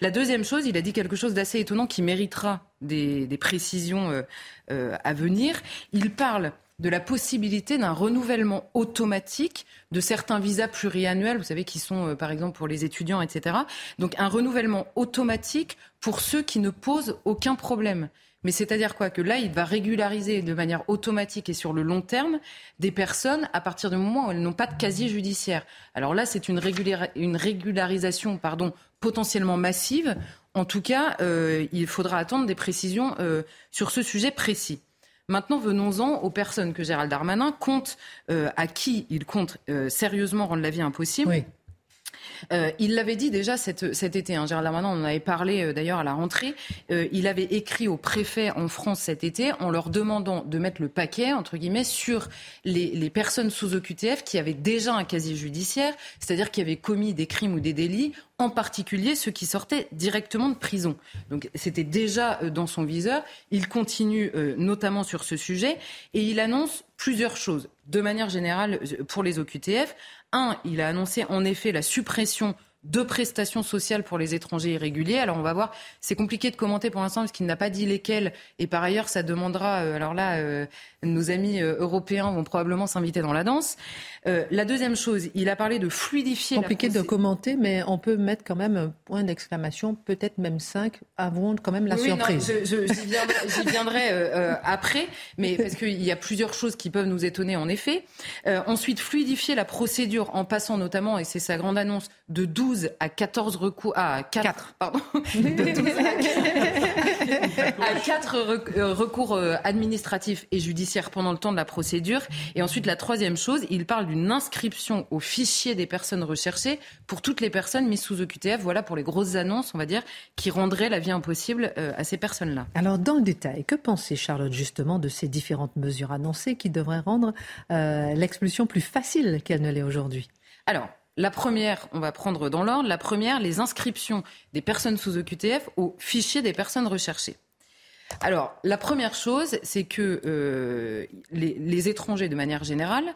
La deuxième chose, il a dit quelque chose d'assez étonnant qui méritera des, des précisions euh, euh, à venir. Il parle de la possibilité d'un renouvellement automatique de certains visas pluriannuels, vous savez, qui sont euh, par exemple pour les étudiants, etc. Donc un renouvellement automatique pour ceux qui ne posent aucun problème. Mais c'est-à-dire quoi? Que là, il va régulariser de manière automatique et sur le long terme des personnes à partir du moment où elles n'ont pas de casier judiciaire. Alors là, c'est une, régularisation potentiellement massive. En tout cas, euh, il faudra attendre des précisions euh, sur ce sujet précis. Maintenant, venons-en aux personnes que Gérald Darmanin compte, euh, à qui il compte euh, sérieusement rendre la vie impossible. Euh, il l'avait dit déjà cet, été. Hein. Gérald on en avait parlé euh, d'ailleurs à la rentrée. Euh, il avait écrit aux préfets en France cet été en leur demandant de mettre le paquet, entre guillemets, sur les, les personnes sous OQTF qui avaient déjà un casier judiciaire, c'est-à-dire qui avaient commis des crimes ou des délits en particulier ceux qui sortaient directement de prison. Donc c'était déjà dans son viseur. Il continue notamment sur ce sujet et il annonce plusieurs choses. De manière générale, pour les OQTF, un, il a annoncé en effet la suppression de prestations sociales pour les étrangers irréguliers. Alors on va voir, c'est compliqué de commenter pour l'instant parce qu'il n'a pas dit lesquelles. Et par ailleurs, ça demandera, euh, alors là, euh, nos amis euh, européens vont probablement s'inviter dans la danse. Euh, la deuxième chose, il a parlé de fluidifier. Compliqué de commenter, mais on peut mettre quand même un point d'exclamation, peut-être même cinq, avant quand même la surprise. j'y viendrai, euh, après, mais parce qu'il y a plusieurs choses qui peuvent nous étonner en effet. ensuite, fluidifier la procédure en passant notamment, et c'est sa grande annonce, de 12 à 14 recours, à 4, pardon, à 4 recours administratifs et judiciaires pendant le temps de la procédure. Et ensuite, la troisième chose, il parle d'une inscription au fichier des personnes recherchées pour toutes les personnes mises sous OQTF. Voilà pour les grosses annonces, on va dire, qui rendraient la vie impossible euh, à ces personnes-là. Alors, dans le détail, que pensez Charlotte justement de ces différentes mesures annoncées qui devraient rendre euh, l'expulsion plus facile qu'elle ne l'est aujourd'hui? Alors, la première, on va prendre dans l'ordre, la première, les inscriptions des personnes sous OQTF au fichier des personnes recherchées. Alors, la première chose, c'est que euh, les, étrangers, de manière générale,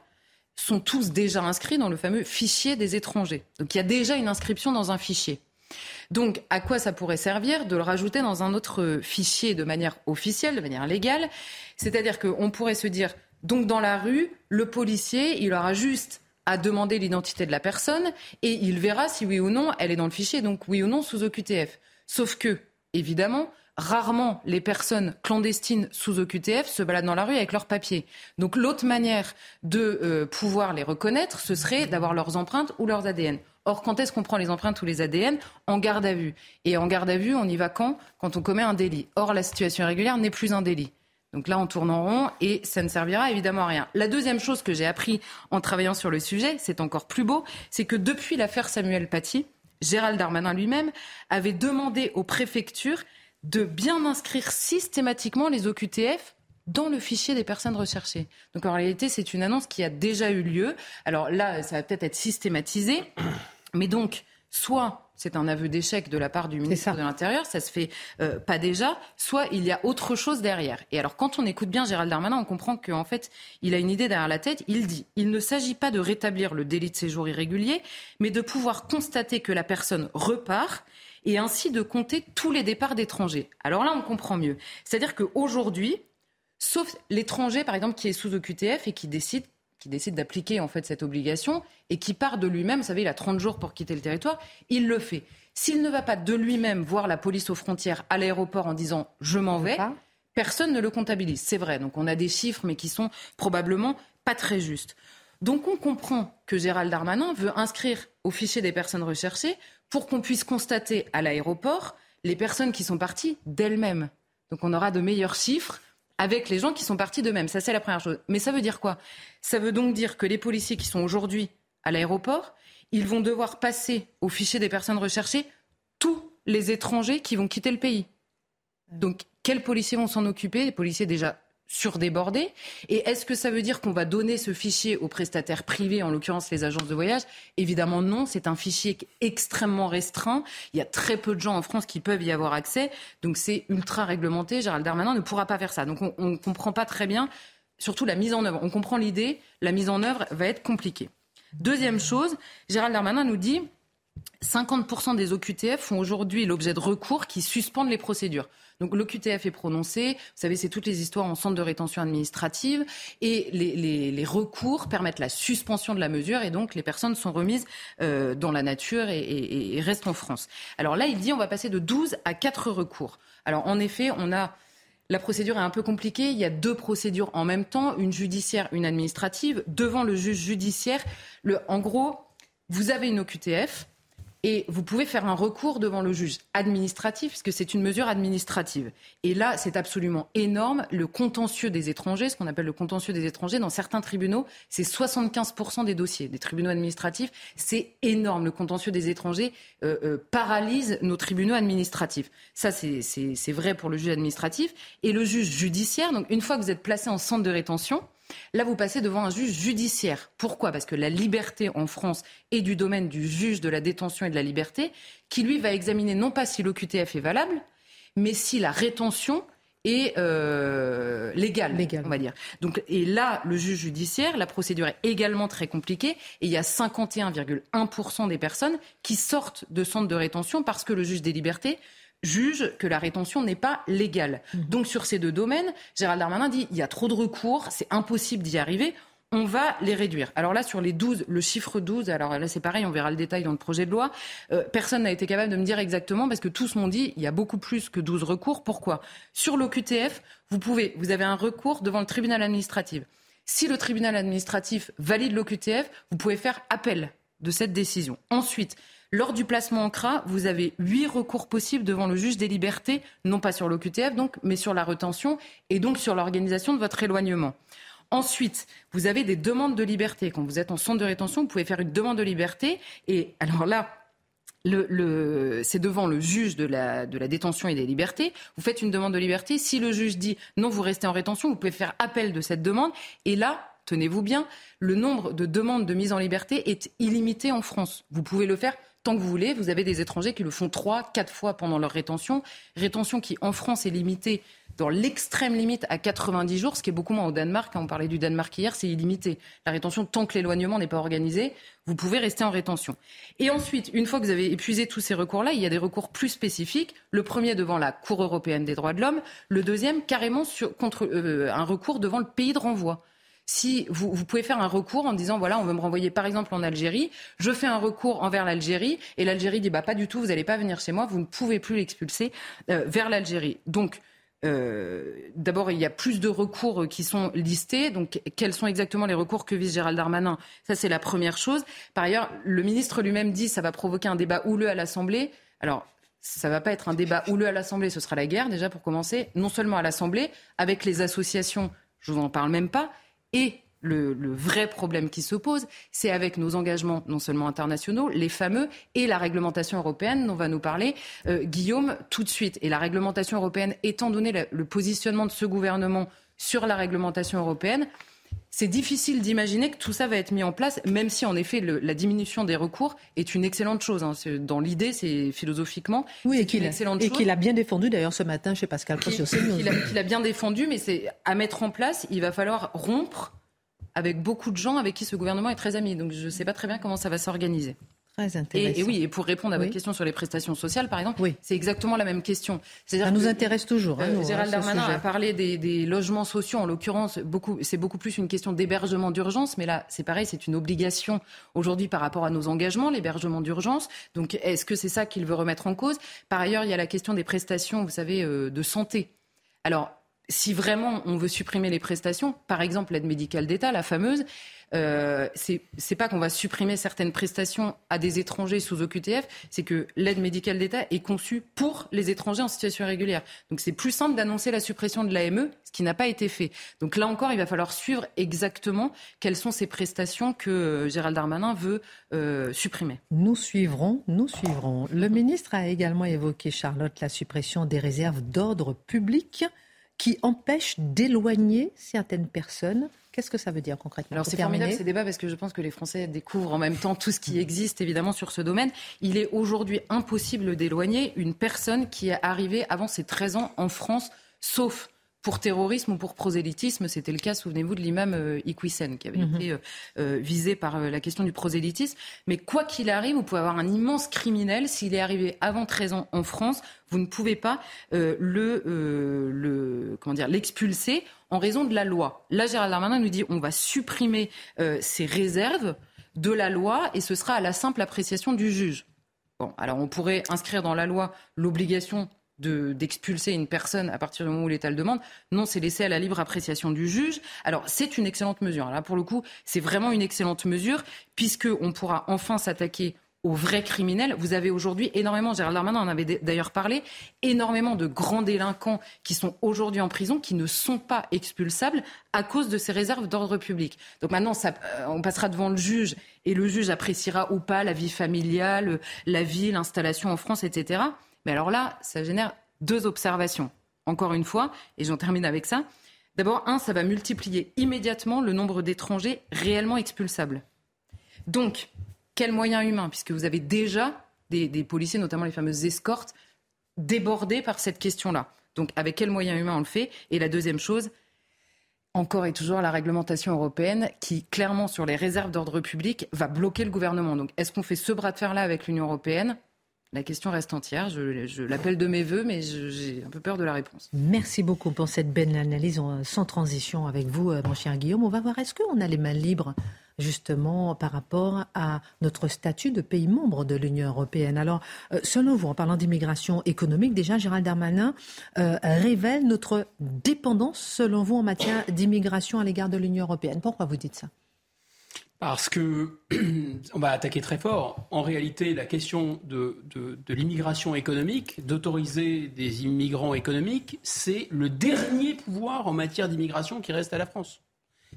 sont tous déjà inscrits dans le fameux fichier des étrangers. Donc, il y a déjà une inscription dans un fichier. Donc, à quoi ça pourrait servir de le rajouter dans un autre fichier de manière officielle, de manière légale? C'est-à-dire qu'on pourrait se dire, donc dans la rue, le policier, il aura juste à demander l'identité de la personne et il verra si oui ou non elle est dans le fichier, donc oui ou non sous OQTF. Sauf que, évidemment, rarement les personnes clandestines sous OQTF se baladent dans la rue avec leurs papiers. Donc l'autre manière de euh, pouvoir les reconnaître, ce serait d'avoir leurs empreintes ou leurs ADN. Or, quand est-ce qu'on prend les empreintes ou les ADN En garde à vue. Et en garde à vue, on y va quand? Quand on commet un délit. Or, la situation irrégulière n'est plus un délit. Donc là, on tourne en rond et ça ne servira évidemment à rien. La deuxième chose que j'ai appris en travaillant sur le sujet, c'est encore plus beau, c'est que depuis l'affaire Samuel Paty, Gérald Darmanin lui-même avait demandé aux préfectures de bien inscrire systématiquement les OQTF dans le fichier des personnes recherchées. Donc en réalité, c'est une annonce qui a déjà eu lieu. Alors là, ça va peut-être être systématisé, mais donc soit c'est un aveu d'échec de la part du ministre de l'Intérieur, ça se fait euh, pas déjà, soit il y a autre chose derrière. Et alors quand on écoute bien Gérald Darmanin, on comprend qu'en fait, il a une idée derrière la tête. Il dit il ne s'agit pas de rétablir le délit de séjour irrégulier, mais de pouvoir constater que la personne repart et ainsi de compter tous les départs d'étrangers. Alors là, on comprend mieux. C'est-à-dire qu'aujourd'hui, sauf l'étranger, par exemple, qui est sous OQTF et qui décide qui décide d'appliquer en fait cette obligation et qui part de lui-même, vous savez, il a 30 jours pour quitter le territoire, il le fait. S'il ne va pas de lui-même voir la police aux frontières à l'aéroport en disant je m'en vais, personne ne le comptabilise. C'est vrai. Donc on a des chiffres, mais qui sont probablement pas très justes. Donc on comprend que Gérald Darmanin veut inscrire au fichier des personnes recherchées pour qu'on puisse constater à l'aéroport les personnes qui sont parties d'elles-mêmes. Donc on aura de meilleurs chiffres avec les gens qui sont partis d'eux-mêmes. Ça, c'est la première chose. Mais ça veut dire quoi? Ça veut donc dire que les policiers qui sont aujourd'hui à l'aéroport, ils vont devoir passer au fichier des personnes recherchées tous les étrangers qui vont quitter le pays. Donc, quels policiers vont s'en occuper? Les policiers déjà surdébordés Et est-ce que ça veut dire qu'on va donner ce fichier aux prestataires privés, en l'occurrence les agences de voyage? Évidemment non, c'est un fichier extrêmement restreint. Il y a très peu de gens en France qui peuvent y avoir accès, donc c'est ultra réglementé. Gérald Darmanin ne pourra pas faire ça. Donc on ne comprend pas très bien, surtout la mise en œuvre. On comprend l'idée, la mise en œuvre va être compliquée. Deuxième chose, Gérald Darmanin nous dit 50% des OQTF font aujourd'hui l'objet de recours qui suspendent les procédures. Donc l'OQTF est prononcé, vous savez, c'est toutes les histoires en centre de rétention administrative, et les, recours permettent la suspension de la mesure, et donc les personnes sont remises euh, dans la nature et, restent en France. Alors là, il dit on va passer de 12 à 4 recours. Alors en effet, on a... La procédure est un peu compliquée. Il y a deux procédures en même temps, une judiciaire, une administrative. Devant le juge judiciaire, le, en gros, vous avez une OQTF, Et vous pouvez faire un recours devant le juge administratif, puisque c'est une mesure administrative. Et là, c'est absolument énorme. Le contentieux des étrangers, ce qu'on appelle le contentieux des étrangers, dans certains tribunaux, c'est 75% des dossiers des tribunaux administratifs. C'est énorme. Le contentieux des étrangers euh, euh, paralyse nos tribunaux administratifs. Ça, c'est vrai pour le juge administratif. Et le juge judiciaire, donc une fois que vous êtes placé en centre de rétention, Là, vous passez devant un juge judiciaire. Pourquoi? Parce que la liberté en France est du domaine du juge de la détention et de la liberté, qui lui va examiner non pas si l'OQTF est valable, mais si la rétention est euh, légale, on va dire. Donc, et là, le juge judiciaire, la procédure est également très compliquée et il y a 51,1% des personnes qui sortent de centres de rétention parce que le juge des libertés juge que la rétention n'est pas légale. Mhm. Donc sur ces deux domaines, Gérald Darmanin dit il y a trop de recours, c'est impossible d'y arriver. On va les réduire. Alors là, sur les 12, le chiffre 12, alors là c'est pareil, on verra le détail dans le projet de loi, euh, personne n'a été capable de me dire exactement parce que tous m'ont dit il y a beaucoup plus que 12 recours. Pourquoi? Sur l'OQTF, vous pouvez, vous avez un recours devant le tribunal administratif. Si le tribunal administratif valide l'OQTF, vous pouvez faire appel de cette décision. Ensuite, lors du placement en CRA, vous avez huit recours possibles devant le juge des libertés, non pas sur l'OQTF donc, mais sur la retention et donc sur l'organisation de votre éloignement. Ensuite, vous avez des demandes de liberté. Quand vous êtes en centre de rétention, vous pouvez faire une demande de liberté. Et alors là, c'est devant le juge de la, de la, détention et des libertés. Vous faites une demande de liberté. Si le juge dit non, vous restez en rétention, vous pouvez faire appel de cette demande. Et là, tenez-vous bien, le nombre de demandes de mise en liberté est illimité en France. Vous pouvez le faire tant que vous voulez. Vous avez des étrangers qui le font trois, quatre fois pendant leur rétention. Rétention qui, en France, est limitée dans l'extrême limite à 90 jours, ce qui est beaucoup moins au Danemark. On parlait du Danemark hier, c'est illimité. La rétention, tant que l'éloignement n'est pas organisé, vous pouvez rester en rétention. Et ensuite, une fois que vous avez épuisé tous ces recours-là, il y a des recours plus spécifiques. Le premier devant la Cour européenne des droits de l'homme, le deuxième carrément contre euh, un recours devant le pays de renvoi si vous, pouvez faire un recours en disant voilà, on veut me renvoyer par exemple en Algérie, je fais un recours envers l'Algérie et l'Algérie dit bah pas du tout, vous n'allez pas venir chez moi, vous ne pouvez plus l'expulser euh, vers l'Algérie. Donc euh, D'abord, il y a plus de recours qui sont listés. Donc, quels sont exactement les recours que vise Gérald Darmanin? Ça, c'est la première chose. Par ailleurs, le ministre lui-même dit ça va provoquer un débat houleux à l'Assemblée. Alors, ça va pas être un débat houleux à l'Assemblée, ce sera la guerre, déjà pour commencer. Non seulement à l'Assemblée, avec les associations, je vous en parle même pas, et le, vrai problème qui se pose, c'est avec nos engagements non seulement internationaux, les fameux, et la réglementation européenne dont va nous parler euh, Guillaume tout de suite. Et la réglementation européenne, étant donné le positionnement de ce gouvernement sur la réglementation européenne, c'est difficile d'imaginer que tout ça va être mis en place, même si en effet la diminution des recours est une excellente chose. Hein. Dans l'idée, c'est philosophiquement. Oui, et qu'il a, a bien défendu d'ailleurs ce matin chez Pascal Pro sur Qu'il a, a bien défendu, mais c'est à mettre en place. Il va falloir rompre avec beaucoup de gens avec qui ce gouvernement est très ami. Donc je ne sais pas très bien comment ça va s'organiser. Et, oui, et pour répondre à votre question sur les prestations sociales, par exemple, c'est exactement la même question. Ça nous intéresse toujours. Hein, euh, Gérald hein, Darmanin a parlé des, logements sociaux, en l'occurrence, beaucoup, c'est beaucoup plus une question d'hébergement d'urgence, mais là, c'est pareil, c'est une obligation aujourd'hui par rapport à nos engagements, l'hébergement d'urgence. Donc, est-ce que c'est ça qu'il veut remettre en cause? Par ailleurs, il y a la question des prestations, vous savez, euh, de santé. Alors, si vraiment on veut supprimer les prestations, par exemple l'aide médicale d'État, la fameuse, euh, c'est pas qu'on va supprimer certaines prestations à des étrangers sous OQTF, c'est que l'aide médicale d'État est conçue pour les étrangers en situation irrégulière. Donc c'est plus simple d'annoncer la suppression de l'AME, ce qui n'a pas été fait. Donc là encore, il va falloir suivre exactement quelles sont ces prestations que euh, Gérald Darmanin veut euh, supprimer. Nous suivrons, nous suivrons. Le ministre a également évoqué, Charlotte, la suppression des réserves d'ordre public qui empêchent d'éloigner certaines personnes Qu'est-ce que ça veut dire concrètement Alors c'est formidable ces débats parce que je pense que les Français découvrent en même temps tout ce qui existe évidemment sur ce domaine. Il est aujourd'hui impossible d'éloigner une personne qui est arrivée avant ses 13 ans en France, sauf pour terrorisme ou pour prosélytisme. C'était le cas, souvenez-vous, de l'imam euh, Iqwisen, qui avait mhm. été euh, euh, visé par la question du prosélytisme. Mais quoi qu'il arrive, vous pouvez avoir un immense criminel. S'il est arrivé avant 13 ans en France, vous ne pouvez pas le, le, comment dire, l'expulser en raison de la loi. Là, Gérald Darmanin nous dit on va supprimer ces réserves de la loi et ce sera à la simple appréciation du juge. Bon, alors on pourrait inscrire dans la loi l'obligation d'expulser une personne à partir du moment où l'État le demande. Non, c'est laissé à la libre appréciation du juge. Alors, c'est une excellente mesure. Là, pour le coup, c'est vraiment une excellente mesure, puisqu'on pourra enfin s'attaquer aux vrais criminels. Vous avez aujourd'hui énormément, Gérald Darmanin en avait d'ailleurs parlé, énormément de grands délinquants qui sont aujourd'hui en prison, qui ne sont pas expulsables à cause de ces réserves d'ordre public. Donc maintenant, euh, on passera devant le juge et le juge appréciera ou pas la vie familiale, la vie, l'installation en France, etc. Mais alors là, ça génère deux observations. Encore une fois, et j'en termine avec ça. D'abord, un, ça va multiplier immédiatement le nombre d'étrangers réellement expulsables. Donc, quels moyens humains Puisque vous avez déjà des, policiers, notamment les fameuses escortes, débordés par cette question-là. Donc, avec quels moyens humains on le fait? Et la deuxième chose, encore et toujours la réglementation européenne qui, clairement, sur les réserves d'ordre public, va bloquer le gouvernement. Donc, est-ce qu'on fait ce bras de fer-là avec l'Union européenne? La question reste entière. Je, l'appelle de mes voeux, mais j'ai un peu peur de la réponse. Merci beaucoup pour cette belle analyse sans transition avec vous, euh, mon cher Guillaume. On va voir, est-ce qu'on a les mains libres justement par rapport à notre statut de pays membre de l'Union européenne. Alors, euh, selon vous, en parlant d'immigration économique, déjà Gérald Darmanin euh, révèle notre dépendance, selon vous, en matière d'immigration à l'égard de l'Union européenne. Pourquoi vous dites ça? Parce que on va attaquer très fort. En réalité, la question de, l'immigration économique, d'autoriser des immigrants économiques, c'est le dernier pouvoir en matière d'immigration qui reste à la France.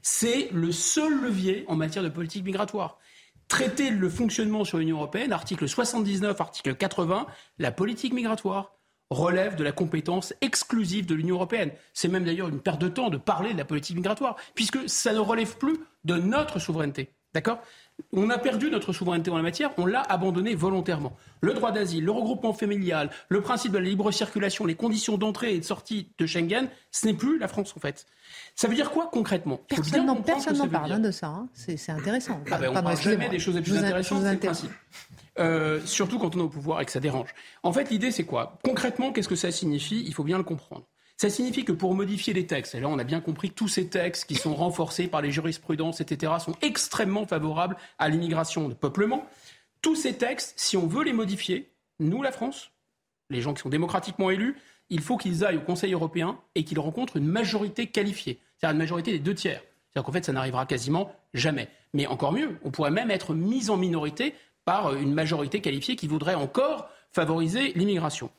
C'est le seul levier en matière de politique migratoire. Traiter le fonctionnement sur l'Union européenne, article 79, article 80, la politique migratoire relève de la compétence exclusive de l'Union européenne. C'est même d'ailleurs une perte de temps de parler de la politique migratoire, puisque ça ne relève plus de notre souveraineté. D'accord on a perdu notre souveraineté en la matière, on l'a abandonné volontairement. Le droit d'asile, le regroupement familial, le principe de la libre circulation, les conditions d'entrée et de sortie de Schengen, ce n'est plus la France en fait. Ça veut dire quoi concrètement? Personne n'en parle hein, de ça, hein. c'est intéressant. Ah ben, on parle jamais des choses les plus intéressantes, c'est le principe. Euh, surtout quand on est au pouvoir et que ça dérange. En fait, l'idée c'est quoi? Concrètement, qu'est-ce que ça signifie? Il faut bien le comprendre. Ça signifie que pour modifier les textes, et là on a bien compris que tous ces textes qui sont renforcés par les jurisprudences, etc., sont extrêmement favorables à l'immigration de peuplement, tous ces textes, si on veut les modifier, nous, la France, les gens qui sont démocratiquement élus, il faut qu'ils aillent au Conseil européen et qu'ils rencontrent une majorité qualifiée, c'est-à-dire une majorité des deux tiers. C'est-à-dire qu'en fait, ça n'arrivera quasiment jamais. Mais encore mieux, on pourrait même être mis en minorité par une majorité qualifiée qui voudrait encore favoriser l'immigration.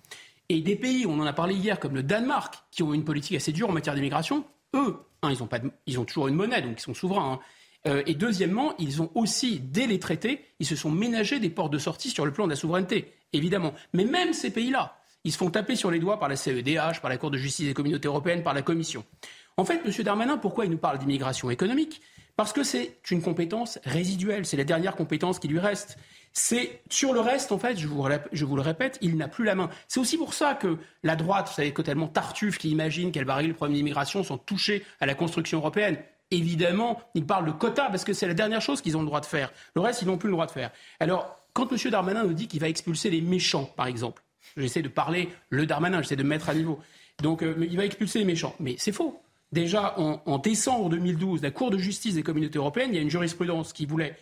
Et des pays, on en a parlé hier, comme le Danemark, qui ont une politique assez dure en matière d'immigration, eux, ils, ont pas ils ont toujours une monnaie, donc ils sont souverains. Hein. Euh, et deuxièmement, ils ont aussi, dès les traités, ils se sont ménagés des portes de sortie sur le plan de la souveraineté, évidemment. Mais même ces pays-là, ils se font taper sur les doigts par la CEDH, par la Cour de justice des communautés européennes, par la Commission. En fait, M. Darmanin, pourquoi il nous parle d'immigration économique? Parce que c'est une compétence résiduelle, c'est la dernière compétence qui lui reste. C'est sur le reste, en fait, je vous, le répète, il n'a plus la main. C'est aussi pour ça que la droite, vous savez, tellement Tartuffe qui imagine qu'elle va régler le problème d'immigration sans toucher à la construction européenne. Évidemment, ils parlent de quotas parce que c'est la dernière chose qu'ils ont le droit de faire. Le reste, ils n'ont plus le droit de faire. Alors, quand M. Darmanin nous dit qu'il va expulser les méchants, par exemple, j'essaie de parler le Darmanin, j'essaie de mettre à niveau. Donc, euh, il va expulser les méchants. Mais c'est faux. Déjà, en, en décembre 2012, la Cour de justice des communautés européennes, il y a une jurisprudence qui voulait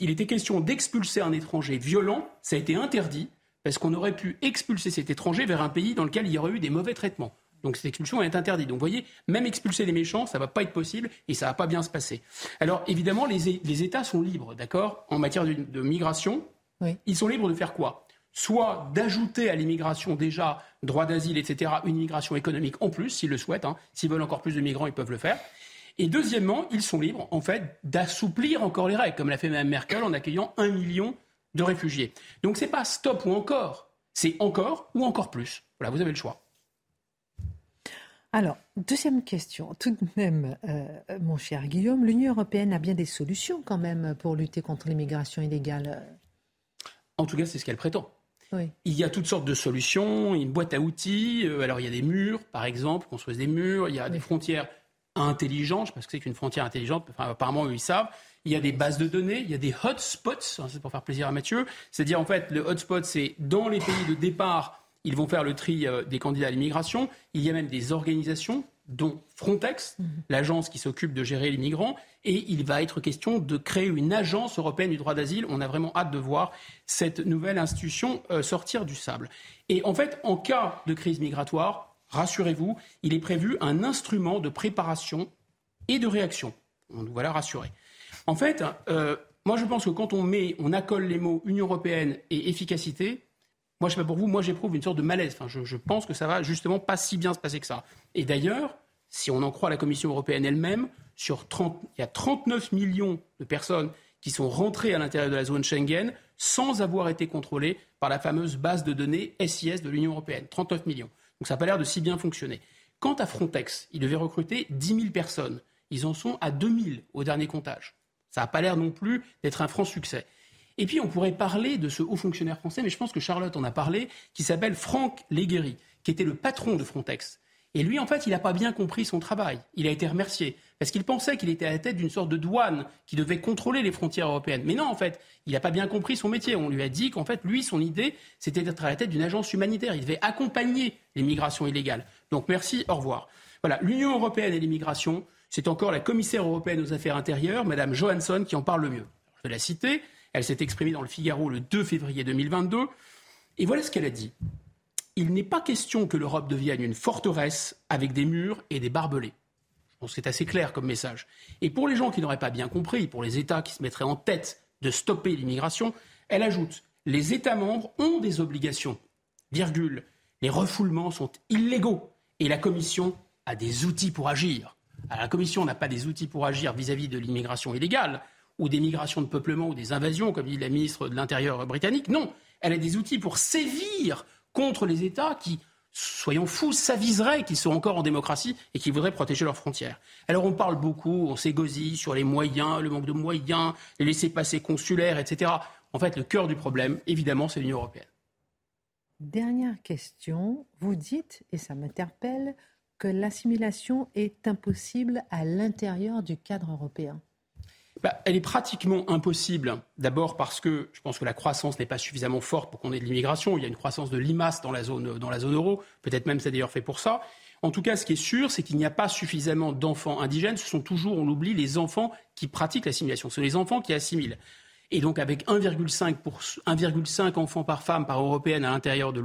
il était question d'expulser un étranger violent, ça a été interdit parce qu'on aurait pu expulser cet étranger vers un pays dans lequel il y aurait eu des mauvais traitements. Donc cette expulsion est interdite. Donc vous voyez, même expulser les méchants, ça ne va pas être possible et ça ne va pas bien se passer. Alors évidemment, les, États sont libres, d'accord, en matière de, migration. Ils sont libres de faire quoi? Soit d'ajouter à l'immigration déjà droit d'asile, etc., une immigration économique en plus, s'ils le souhaitent. Hein. S'ils veulent encore plus de migrants, ils peuvent le faire. Et deuxièmement, ils sont libres, en fait, d'assouplir encore les règles, comme l'a fait Mme Merkel en accueillant un million de réfugiés. Donc ce n'est pas stop ou encore, c'est encore ou encore plus. Voilà, vous avez le choix. Alors, deuxième question, tout de même, euh, mon cher Guillaume, l'Union européenne a bien des solutions quand même pour lutter contre l'immigration illégale. En tout cas, c'est ce qu'elle prétend. Il y a toutes sortes de solutions, une boîte à outils. Euh, alors, il y a des murs, par exemple, construisent des murs, il y a des frontières intelligent, je que c'est une frontière intelligente, enfin, apparemment ils savent. Il y a des bases de données, il y a des hotspots, hein, c'est pour faire plaisir à Mathieu, c'est-à-dire en fait le hotspot c'est dans les pays de départ, ils vont faire le tri euh, des candidats à l'immigration, il y a même des organisations dont Frontex, mhm. l'agence qui s'occupe de gérer les migrants, et il va être question de créer une agence européenne du droit d'asile. On a vraiment hâte de voir cette nouvelle institution euh, sortir du sable. Et en fait, en cas de crise migratoire, rassurez-vous, il est prévu un instrument de préparation et de réaction. On nous voilà rassurés. En fait, euh, moi, je pense que quand on met, on accole les mots Union européenne et efficacité, moi, je sais pas pour vous, moi, j'éprouve une sorte de malaise. Enfin, je, je, pense que ça va justement pas si bien se passer que ça. Et d'ailleurs, si on en croit la Commission européenne elle-même, sur 30, il y a 39 millions de personnes qui sont rentrées à l'intérieur de la zone Schengen sans avoir été contrôlées par la fameuse base de données SIS de l'Union européenne. 39 millions. Donc ça n'a pas l'air de si bien fonctionner. Quant à Frontex, il devait recruter 10 000 personnes. Ils en sont à 2 000 au dernier comptage. Ça n'a pas l'air non plus d'être un franc succès. Et puis on pourrait parler de ce haut fonctionnaire français, mais je pense que Charlotte en a parlé, qui s'appelle Franck Léguéry, qui était le patron de Frontex. Et lui, en fait, il n'a pas bien compris son travail. Il a été remercié parce qu'il pensait qu'il était à la tête d'une sorte de douane qui devait contrôler les frontières européennes. Mais non, en fait, il n'a pas bien compris son métier. On lui a dit qu'en fait, lui, son idée, c'était d'être à la tête d'une agence humanitaire. Il devait accompagner les migrations illégales. Donc merci, au revoir. Voilà, l'Union européenne et l'immigration, c'est encore la commissaire européenne aux affaires intérieures, Madame Johansson, qui en parle le mieux. Je vais la citer. Elle s'est exprimée dans le Figaro le 2 février 2022. Et voilà ce qu'elle a dit il n'est pas question que l'Europe devienne une forteresse avec des murs et des barbelés. C'est assez clair comme message. Et pour les gens qui n'auraient pas bien compris, pour les États qui se mettraient en tête de stopper l'immigration, elle ajoute les États membres ont des obligations. Virgule. Les refoulements sont illégaux et la Commission a des outils pour agir. Alors, la Commission n'a pas des outils pour agir vis-à-vis -vis de l'immigration illégale ou des migrations de peuplement ou des invasions, comme dit la ministre de l'Intérieur britannique. Non, elle a des outils pour sévir contre les États qui, soyons fous, s'aviseraient qu'ils sont encore en démocratie et qui voudraient protéger leurs frontières. Alors on parle beaucoup, on s'égosille sur les moyens, le manque de moyens, les laissés-passer consulaires, etc. En fait, le cœur du problème, évidemment, c'est l'Union européenne. Dernière question. Vous dites, et ça m'interpelle, que l'assimilation est impossible à l'intérieur du cadre européen. Bah, elle est pratiquement impossible. D'abord parce que je pense que la croissance n'est pas suffisamment forte pour qu'on ait de l'immigration. Il y a une croissance de limaces dans la zone, dans la zone euro. Peut-être même c'est d'ailleurs fait pour ça. En tout cas, ce qui est sûr, c'est qu'il n'y a pas suffisamment d'enfants indigènes. Ce sont toujours, on l'oublie, les enfants qui pratiquent l'assimilation. Ce sont les enfants qui assimilent. Et donc, avec 1,5 enfants par femme par européenne à l'intérieur de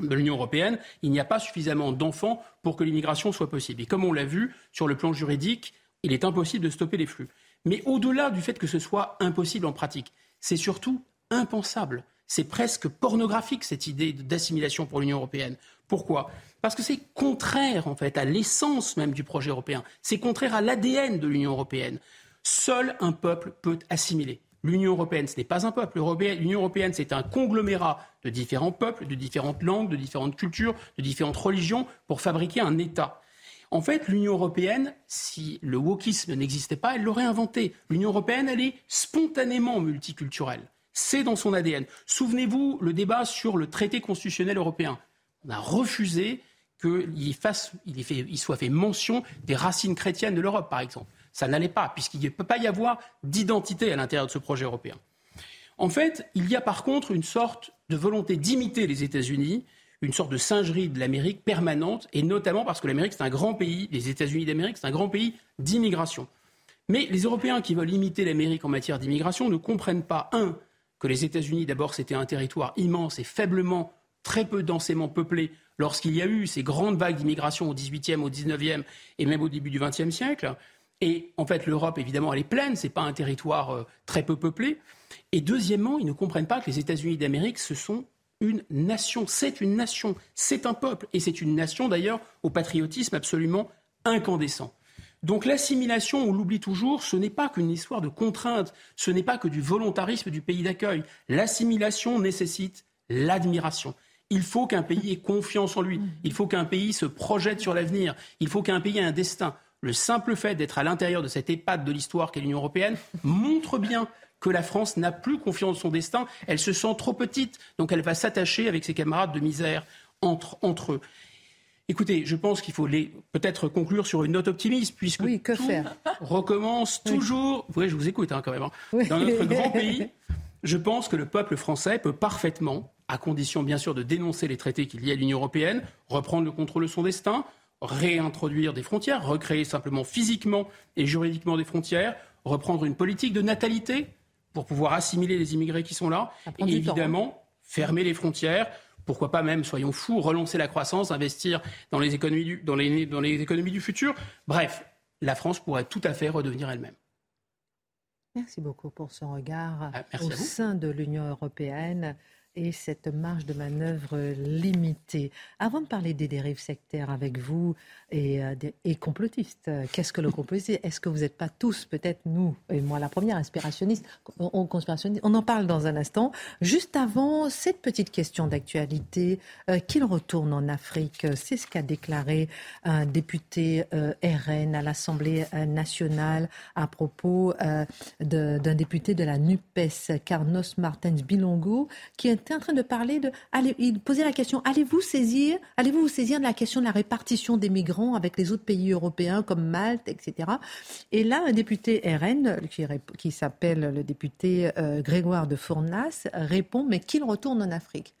l'Union européenne, il n'y a pas suffisamment d'enfants pour que l'immigration soit possible. Et comme on l'a vu, sur le plan juridique, il est impossible de stopper les flux. Mais au-delà du fait que ce soit impossible en pratique, c'est surtout impensable. C'est presque pornographique cette idée d'assimilation pour l'Union européenne. Pourquoi? Parce que c'est contraire en fait à l'essence même du projet européen. C'est contraire à l'ADN de l'Union européenne. Seul un peuple peut assimiler. L'Union européenne, ce n'est pas un peuple. L'Union européenne, c'est un conglomérat de différents peuples, de différentes langues, de différentes cultures, de différentes religions pour fabriquer un État. En fait, l'Union européenne, si le wokisme n'existait pas, elle l'aurait inventé. L'Union européenne, elle est spontanément multiculturelle. C'est dans son ADN. Souvenez-vous le débat sur le traité constitutionnel européen. On a refusé qu'il il soit fait mention des racines chrétiennes de l'Europe, par exemple. Ça n'allait pas, puisqu'il ne peut pas y avoir d'identité à l'intérieur de ce projet européen. En fait, il y a par contre une sorte de volonté d'imiter les États-Unis une sorte de singerie de l'Amérique permanente, et notamment parce que l'Amérique, c'est un grand pays, les États-Unis d'Amérique, c'est un grand pays d'immigration. Mais les Européens qui veulent imiter l'Amérique en matière d'immigration ne comprennent pas, un, que les États-Unis, d'abord, c'était un territoire immense et faiblement, très peu densément peuplé lorsqu'il y a eu ces grandes vagues d'immigration au XVIIIe, au XIXe et même au début du XXe siècle. Et en fait, l'Europe, évidemment, elle est pleine, ce n'est pas un territoire euh, très peu peuplé. Et deuxièmement, ils ne comprennent pas que les États-Unis d'Amérique se sont une nation. C'est une nation, c'est un peuple, et c'est une nation d'ailleurs au patriotisme absolument incandescent. Donc l'assimilation, on l'oublie toujours, ce n'est pas qu'une histoire de contrainte, ce n'est pas que du volontarisme du pays d'accueil. L'assimilation nécessite l'admiration. Il faut qu'un pays ait confiance en lui, il faut qu'un pays se projette sur l'avenir, il faut qu'un pays ait un destin. Le simple fait d'être à l'intérieur de cette épate de l'histoire qu'est l'Union européenne montre bien que la France n'a plus confiance en son destin. Elle se sent trop petite, donc elle va s'attacher avec ses camarades de misère entre, entre eux. Écoutez, je pense qu'il faut peut-être conclure sur une note optimiste, puisque que tout faire? recommence toujours. Oui. je vous écoute hein, quand même. Hein. Dans notre grand pays, je pense que le peuple français peut parfaitement, à condition bien sûr de dénoncer les traités qu'il y a à l'Union européenne, reprendre le contrôle de son destin, réintroduire des frontières, recréer simplement physiquement et juridiquement des frontières, reprendre une politique de natalité pour pouvoir assimiler les immigrés qui sont là. Et évidemment, hein. fermer les frontières. Pourquoi pas même, soyons fous, relancer la croissance, investir dans les économies du, dans les, dans les économies du futur. Bref, la France pourrait tout à fait redevenir elle-même. Merci beaucoup pour ce regard ah, au sein de l'Union européenne et cette marge de manœuvre limitée. Avant de parler des dérives sectaires avec vous et, euh, et complotistes, qu'est-ce que le complotisme Est-ce que vous n'êtes pas tous, peut-être nous, et moi la première, inspirationniste, on, conspirationniste On en parle dans un instant. Juste avant, cette petite question d'actualité, euh, qu'il retourne en Afrique, c'est ce qu'a déclaré un député euh, RN à l'Assemblée nationale à propos d'un député de la NUPES, Carlos Martins Bilongo, qui est en train de parler de. Il posait la question allez-vous saisir, allez-vous vous saisir de la question de la répartition des migrants avec les autres pays européens comme Malte, etc. Et là, un député RN, qui, qui s'appelle le député euh, Grégoire de Fournas, répond mais qu'il retourne en Afrique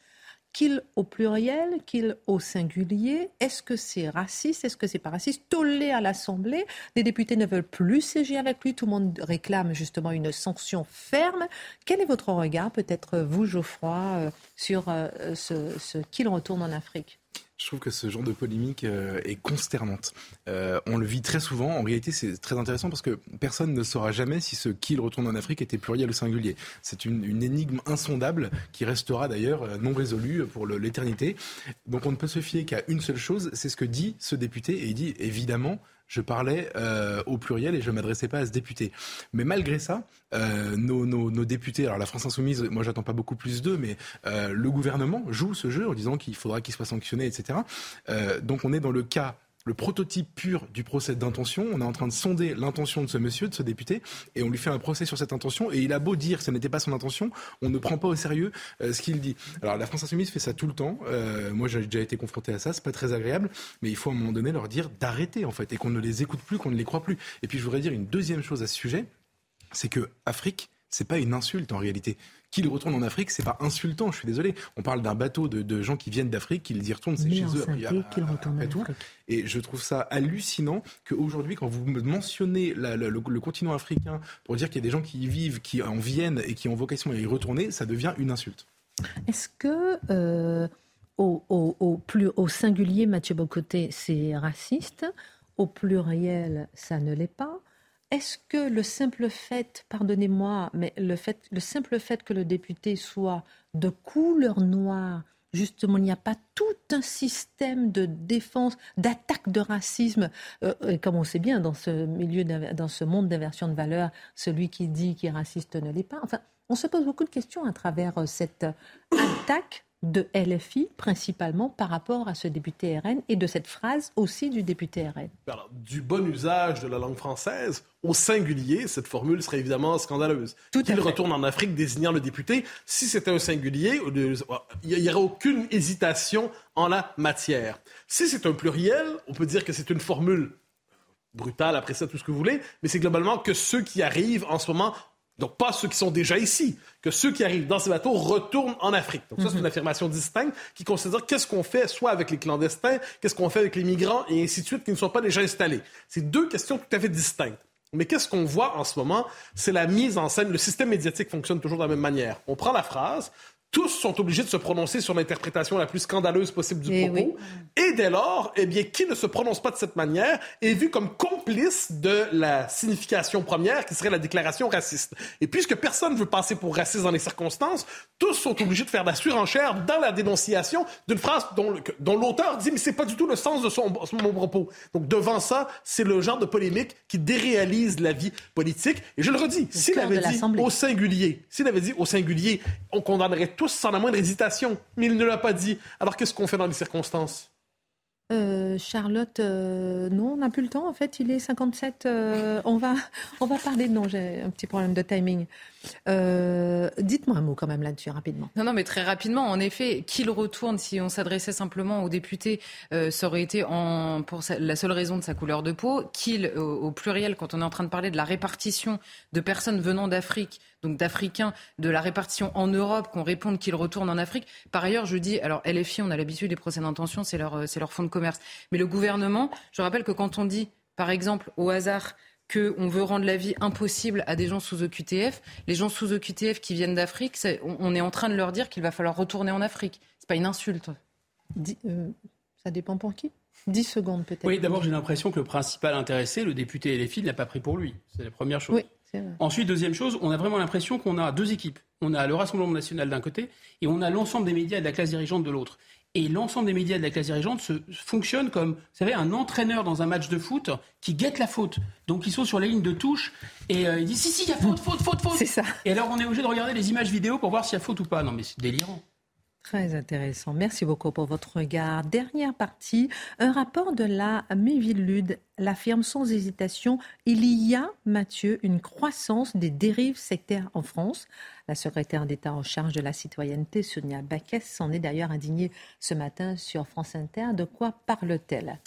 qu'il au pluriel, qu'il au singulier. Est-ce que c'est raciste Est-ce que c'est pas raciste? Tollé à l'Assemblée, les députés ne veulent plus siéger avec lui. Tout le monde réclame justement une sanction ferme. Quel est votre regard, peut-être vous, Geoffroy, euh, sur euh, ce, ce qu'il retourne en Afrique? Je trouve que ce genre de polémique euh, est consternante. Euh, on le vit très souvent. En réalité, c'est très intéressant parce que personne ne saura jamais si ce qu'il retourne en Afrique était pluriel ou singulier. C'est une, une, énigme insondable qui restera d'ailleurs euh, non résolue pour l'éternité. Donc on ne peut se fier qu'à une seule chose, c'est ce que dit ce député. Et il dit évidemment je parlais euh, au pluriel et je m'adressais pas à ce député. Mais malgré ça, euh, nos, députés, alors la France Insoumise, moi j'attends pas beaucoup plus d'eux, mais euh, le gouvernement joue ce jeu en disant qu'il faudra qu'il soit sanctionné, etc. Donc on est dans le cas le prototype pur du procès d'intention. On est en train de sonder l'intention de ce monsieur, de ce député, et on lui fait un procès sur cette intention. Et il a beau dire que ce n'était pas son intention, on ne prend pas au sérieux euh, ce qu'il dit. Alors la France insoumise fait ça tout le temps. Euh, moi, j'ai déjà été confronté à ça. C'est pas très agréable, mais il faut à un moment donné leur dire d'arrêter en fait, et qu'on ne les écoute plus, qu'on ne les croit plus. Et puis je voudrais dire une deuxième chose à ce sujet, c'est que Afrique, c'est pas une insulte en réalité. Qu'il retourne en Afrique, c'est pas insultant, je suis désolé. On parle d'un bateau de, gens qui viennent d'Afrique, qu'ils y retournent, c'est chez eux. Après, retournent tout. Et je trouve ça hallucinant qu'aujourd'hui, quand vous mentionnez le, continent africain pour dire qu'il y a des gens qui y vivent, qui en viennent et qui ont vocation à y retourner, ça devient une insulte. Est-ce que euh, au, plus, au singulier, Mathieu Bocoté, c'est raciste Au pluriel, ça ne l'est pas est-ce que le simple fait, pardonnez-moi, mais le, fait, le simple fait que le député soit de couleur noire, justement, il n'y a pas tout un système de défense, d'attaque de racisme, euh, comme on sait bien dans ce milieu, dans ce monde d'inversion de valeurs, celui qui dit qu'il est raciste ne l'est pas. Enfin, on se pose beaucoup de questions à travers euh, cette attaque de LFI, principalement par rapport à ce député RN et de cette phrase aussi du député RN. Alors, du bon usage de la langue française, au singulier, cette formule serait évidemment scandaleuse. Tout Qu'il retourne en Afrique désignant le député, si c'était un singulier, il n'y aurait aucune hésitation en la matière. Si c'est un pluriel, on peut dire que c'est une formule brutale, après ça, tout ce que vous voulez, mais c'est globalement que ceux qui arrivent en ce moment donc, pas ceux qui sont déjà ici, que ceux qui arrivent dans ces bateaux retournent en Afrique. Donc, ça, c'est une mhm. affirmation distincte qui considère qu'est-ce qu'on fait soit avec les clandestins, qu'est-ce qu'on fait avec les migrants et ainsi de suite qui ne sont pas déjà installés. C'est deux questions tout à fait distinctes. Mais qu'est-ce qu'on voit en ce moment? C'est la mise en scène. Le système médiatique fonctionne toujours de la même manière. On prend la phrase, tous sont obligés de se prononcer sur l'interprétation la plus scandaleuse possible du eh propos. Et dès lors, eh bien, qui ne se prononce pas de cette manière est vu comme complice de la signification première, qui serait la déclaration raciste. Et puisque personne ne veut passer pour raciste dans les circonstances, tous sont obligés de faire la surenchère dans la dénonciation d'une phrase dont, l'auteur dit mais c'est pas du tout le sens de son, mon propos. Donc devant ça, c'est le genre de polémique qui déréalise la vie politique. Et je le redis, s'il avait dit au singulier, s'il avait dit au singulier, on condamnerait tous sans la moindre hésitation. Mais il ne l'a pas dit. Alors qu'est-ce qu'on fait dans les circonstances? Euh, Charlotte, euh, non, on n'a plus le temps. En fait, il est 57. Euh, on, va, on va parler. Non, j'ai un petit problème de timing. Euh, dites-moi un mot quand même là-dessus rapidement. Non, non, mais très rapidement. En effet, qu'il retourne, si on s'adressait simplement aux députés, euh, ça aurait été en, pour la seule raison de sa couleur de peau. Qu'il, au, pluriel, quand on est en train de parler de la répartition de personnes venant d'Afrique, donc d'Africains, de la répartition en Europe, qu'on réponde qu'il retourne en Afrique. Par ailleurs, je dis, alors LFI, on a l'habitude des procès d'intention, c'est leur, c'est leur fonds de commerce. Mais le gouvernement, je rappelle que quand on dit, par exemple, au hasard, qu'on veut rendre la vie impossible à des gens sous OQTF. Les gens sous OQTF qui viennent d'Afrique, on est en train de leur dire qu'il va falloir retourner en Afrique. C'est pas une insulte. Euh, ça dépend pour qui? 10 secondes peut-être. Oui, d'abord j'ai l'impression que le principal intéressé, le député LFI, ne l'a pas pris pour lui. C'est la première chose. Ensuite, deuxième chose, on a vraiment l'impression qu'on a deux équipes. On a le Rassemblement national d'un côté et on a l'ensemble des médias et de la classe dirigeante de l'autre. Et l'ensemble des médias de la classe dirigeante se, fonctionne comme, vous savez, un entraîneur dans un match de foot qui guette la faute. Donc ils sont sur la ligne de touche et euh, ils disent si si, il y a faute, faute, faute, faute. C'est ça. Et alors on est obligé de regarder les images vidéo pour voir s'il y a faute ou pas. Non mais c'est délirant. Très intéressant. Merci beaucoup pour votre regard. Dernière partie, un rapport de la Méville-Lude l'affirme sans hésitation. Il y a, Mathieu, une croissance des dérives sectaires en France. La secrétaire d'État en charge de la citoyenneté, Sonia Baquès, s'en est d'ailleurs indignée ce matin sur France Inter. De quoi parle-t-elle?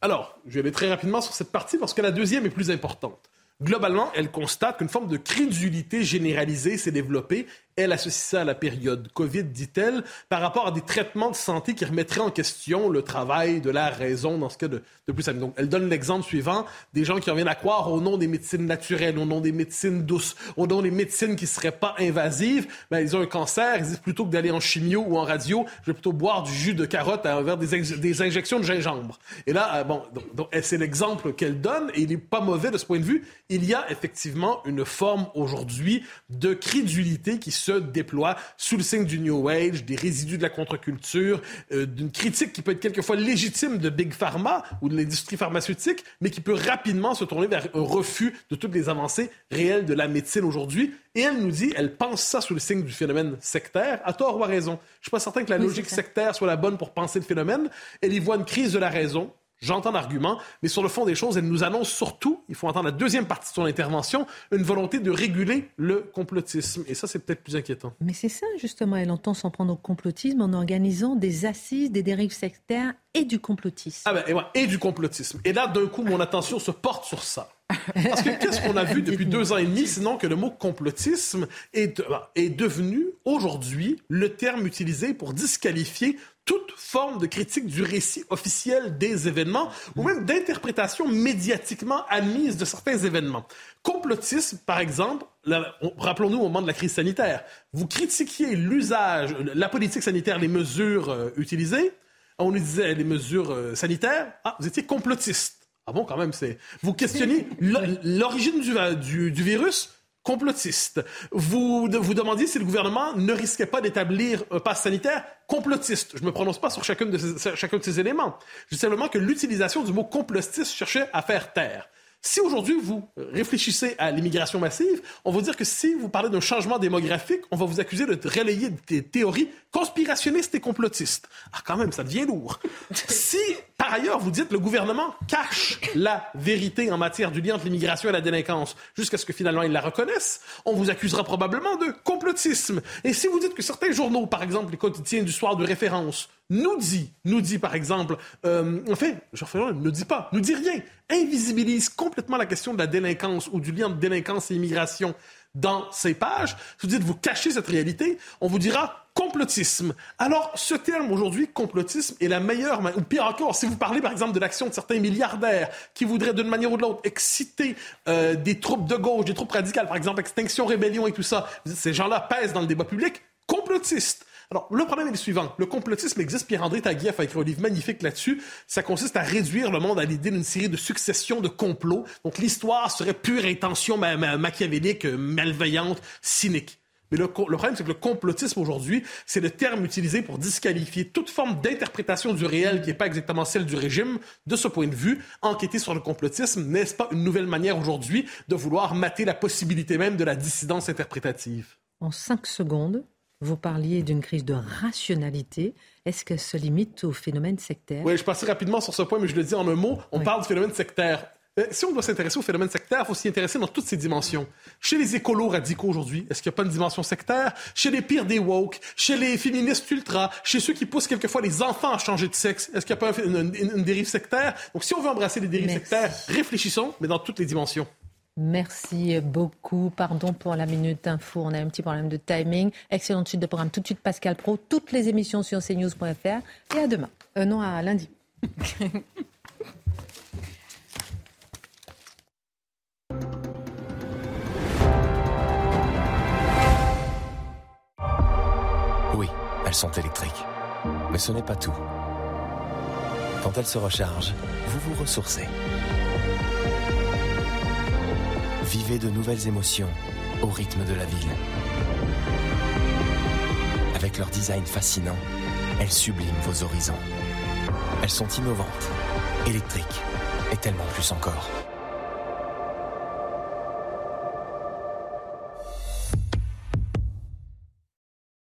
Alors, je vais aller très rapidement sur cette partie parce que la deuxième est plus importante. Globalement, elle constate qu'une forme de crédulité généralisée s'est développée elle associe ça à la période Covid, dit-elle, par rapport à des traitements de santé qui remettraient en question le travail de la raison dans ce cas de, de plus. Donc, elle donne l'exemple suivant des gens qui reviennent à croire au nom des médecines naturelles, au nom des médecines douces, au nom des médecines qui ne seraient pas invasives. Ben, ils ont un cancer, ils disent plutôt que d'aller en chimio ou en radio, je vais plutôt boire du jus de carotte à des, des injections de gingembre. Et là, euh, bon, c'est l'exemple qu'elle donne et il n'est pas mauvais de ce point de vue. Il y a effectivement une forme aujourd'hui de crédulité qui se déploie sous le signe du New Age, des résidus de la contre-culture, euh, d'une critique qui peut être quelquefois légitime de Big Pharma ou de l'industrie pharmaceutique, mais qui peut rapidement se tourner vers un refus de toutes les avancées réelles de la médecine aujourd'hui. Et elle nous dit, elle pense ça sous le signe du phénomène sectaire, à tort ou à raison? Je suis pas certain que la logique sectaire soit la bonne pour penser le phénomène. Elle y voit une crise de la raison, J'entends l'argument, mais sur le fond des choses, elle nous annonce surtout, il faut entendre la deuxième partie de son intervention, une volonté de réguler le complotisme. Et ça, c'est peut-être plus inquiétant. Mais c'est ça, justement. Elle entend s'en prendre au complotisme en organisant des assises des dérives sectaires et du complotisme. Ah ben, et, et du complotisme. Et là, d'un coup, mon attention se porte sur ça. Parce que qu'est-ce qu'on a vu depuis deux ans et demi, sinon que le mot complotisme est, est devenu aujourd'hui le terme utilisé pour disqualifier toute forme de critique du récit officiel des événements ou même d'interprétation médiatiquement admise de certains événements. Complotisme, par exemple, rappelons-nous au moment de la crise sanitaire, vous critiquiez l'usage, la politique sanitaire, les mesures euh, utilisées, on nous disait les mesures euh, sanitaires, ah, vous étiez complotiste. Ah bon, quand même, c'est. Vous questionnez l'origine du, du virus, complotiste. Vous vous demandiez si le gouvernement ne risquait pas d'établir un pass sanitaire complotiste. Je ne me prononce pas sur chacun de ces, éléments. Je dis simplement que l'utilisation du mot complotiste cherchait à faire taire. Si aujourd'hui vous réfléchissez à l'immigration massive, on va dire que si vous parlez d'un changement démographique, on va vous accuser de relayer des théories conspirationnistes et complotistes. Ah, quand même, ça devient lourd. si, par ailleurs, vous dites que le gouvernement cache la vérité en matière du lien entre l'immigration et la délinquance jusqu'à ce que finalement ils la reconnaissent, on vous accusera probablement de complotisme. Et si vous dites que certains journaux, par exemple les quotidiens du soir de référence, nous dit, nous dit par exemple, euh, en fait, ne dit pas, nous dit rien, invisibilise complètement la question de la délinquance ou du lien de délinquance et immigration dans ces pages, vous dites vous cachez cette réalité, on vous dira complotisme. Alors, ce terme aujourd'hui, complotisme, est la meilleure, ou pire encore, si vous parlez par exemple de l'action de certains milliardaires qui voudraient d'une manière ou de l'autre exciter euh, des troupes de gauche, des troupes radicales, par exemple Extinction, Rébellion et tout ça, ces gens-là pèsent dans le débat public, complotistes. Alors, le problème est le suivant. Le complotisme existe. Pierre-André Taguieff a écrit un livre magnifique là-dessus. Ça consiste à réduire le monde à l'idée d'une série de successions de complots. Donc, l'histoire serait pure intention machiavélique, malveillante, cynique. Mais le, problème, c'est que le complotisme aujourd'hui, c'est le terme utilisé pour disqualifier toute forme d'interprétation du réel qui n'est pas exactement celle du régime. De ce point de vue, enquêter sur le complotisme, n'est-ce pas une nouvelle manière aujourd'hui de vouloir mater la possibilité même de la dissidence interprétative? En cinq secondes, vous parliez d'une crise de rationalité. Est-ce qu'elle se limite au phénomène sectaire? Oui, je passerai rapidement sur ce point, mais je le dis en un mot. On parle du phénomène sectaire. Euh, si on doit s'intéresser au phénomène sectaire, il faut s'y intéresser dans toutes ses dimensions. Chez les écolos radicaux aujourd'hui, est-ce qu'il n'y a pas une dimension sectaire? Chez les pires des woke, chez les féministes ultra, chez ceux qui poussent quelquefois les enfants à changer de sexe, est-ce qu'il n'y a pas une, dérive sectaire? Donc si on veut embrasser les dérives sectaires, réfléchissons, mais dans toutes les dimensions. Merci beaucoup. Pardon pour la minute info. On a un petit problème de timing. Excellente suite de programme. Tout de suite, Pascal Pro. Toutes les émissions sur cnews.fr. Et à demain. Euh, non, à lundi. oui, elles sont électriques. Mais ce n'est pas tout. Quand elles se rechargent, vous vous ressourcez. Vivez de nouvelles émotions au rythme de la ville. Avec leur design fascinant, elles subliment vos horizons. Elles sont innovantes, électriques et tellement plus encore.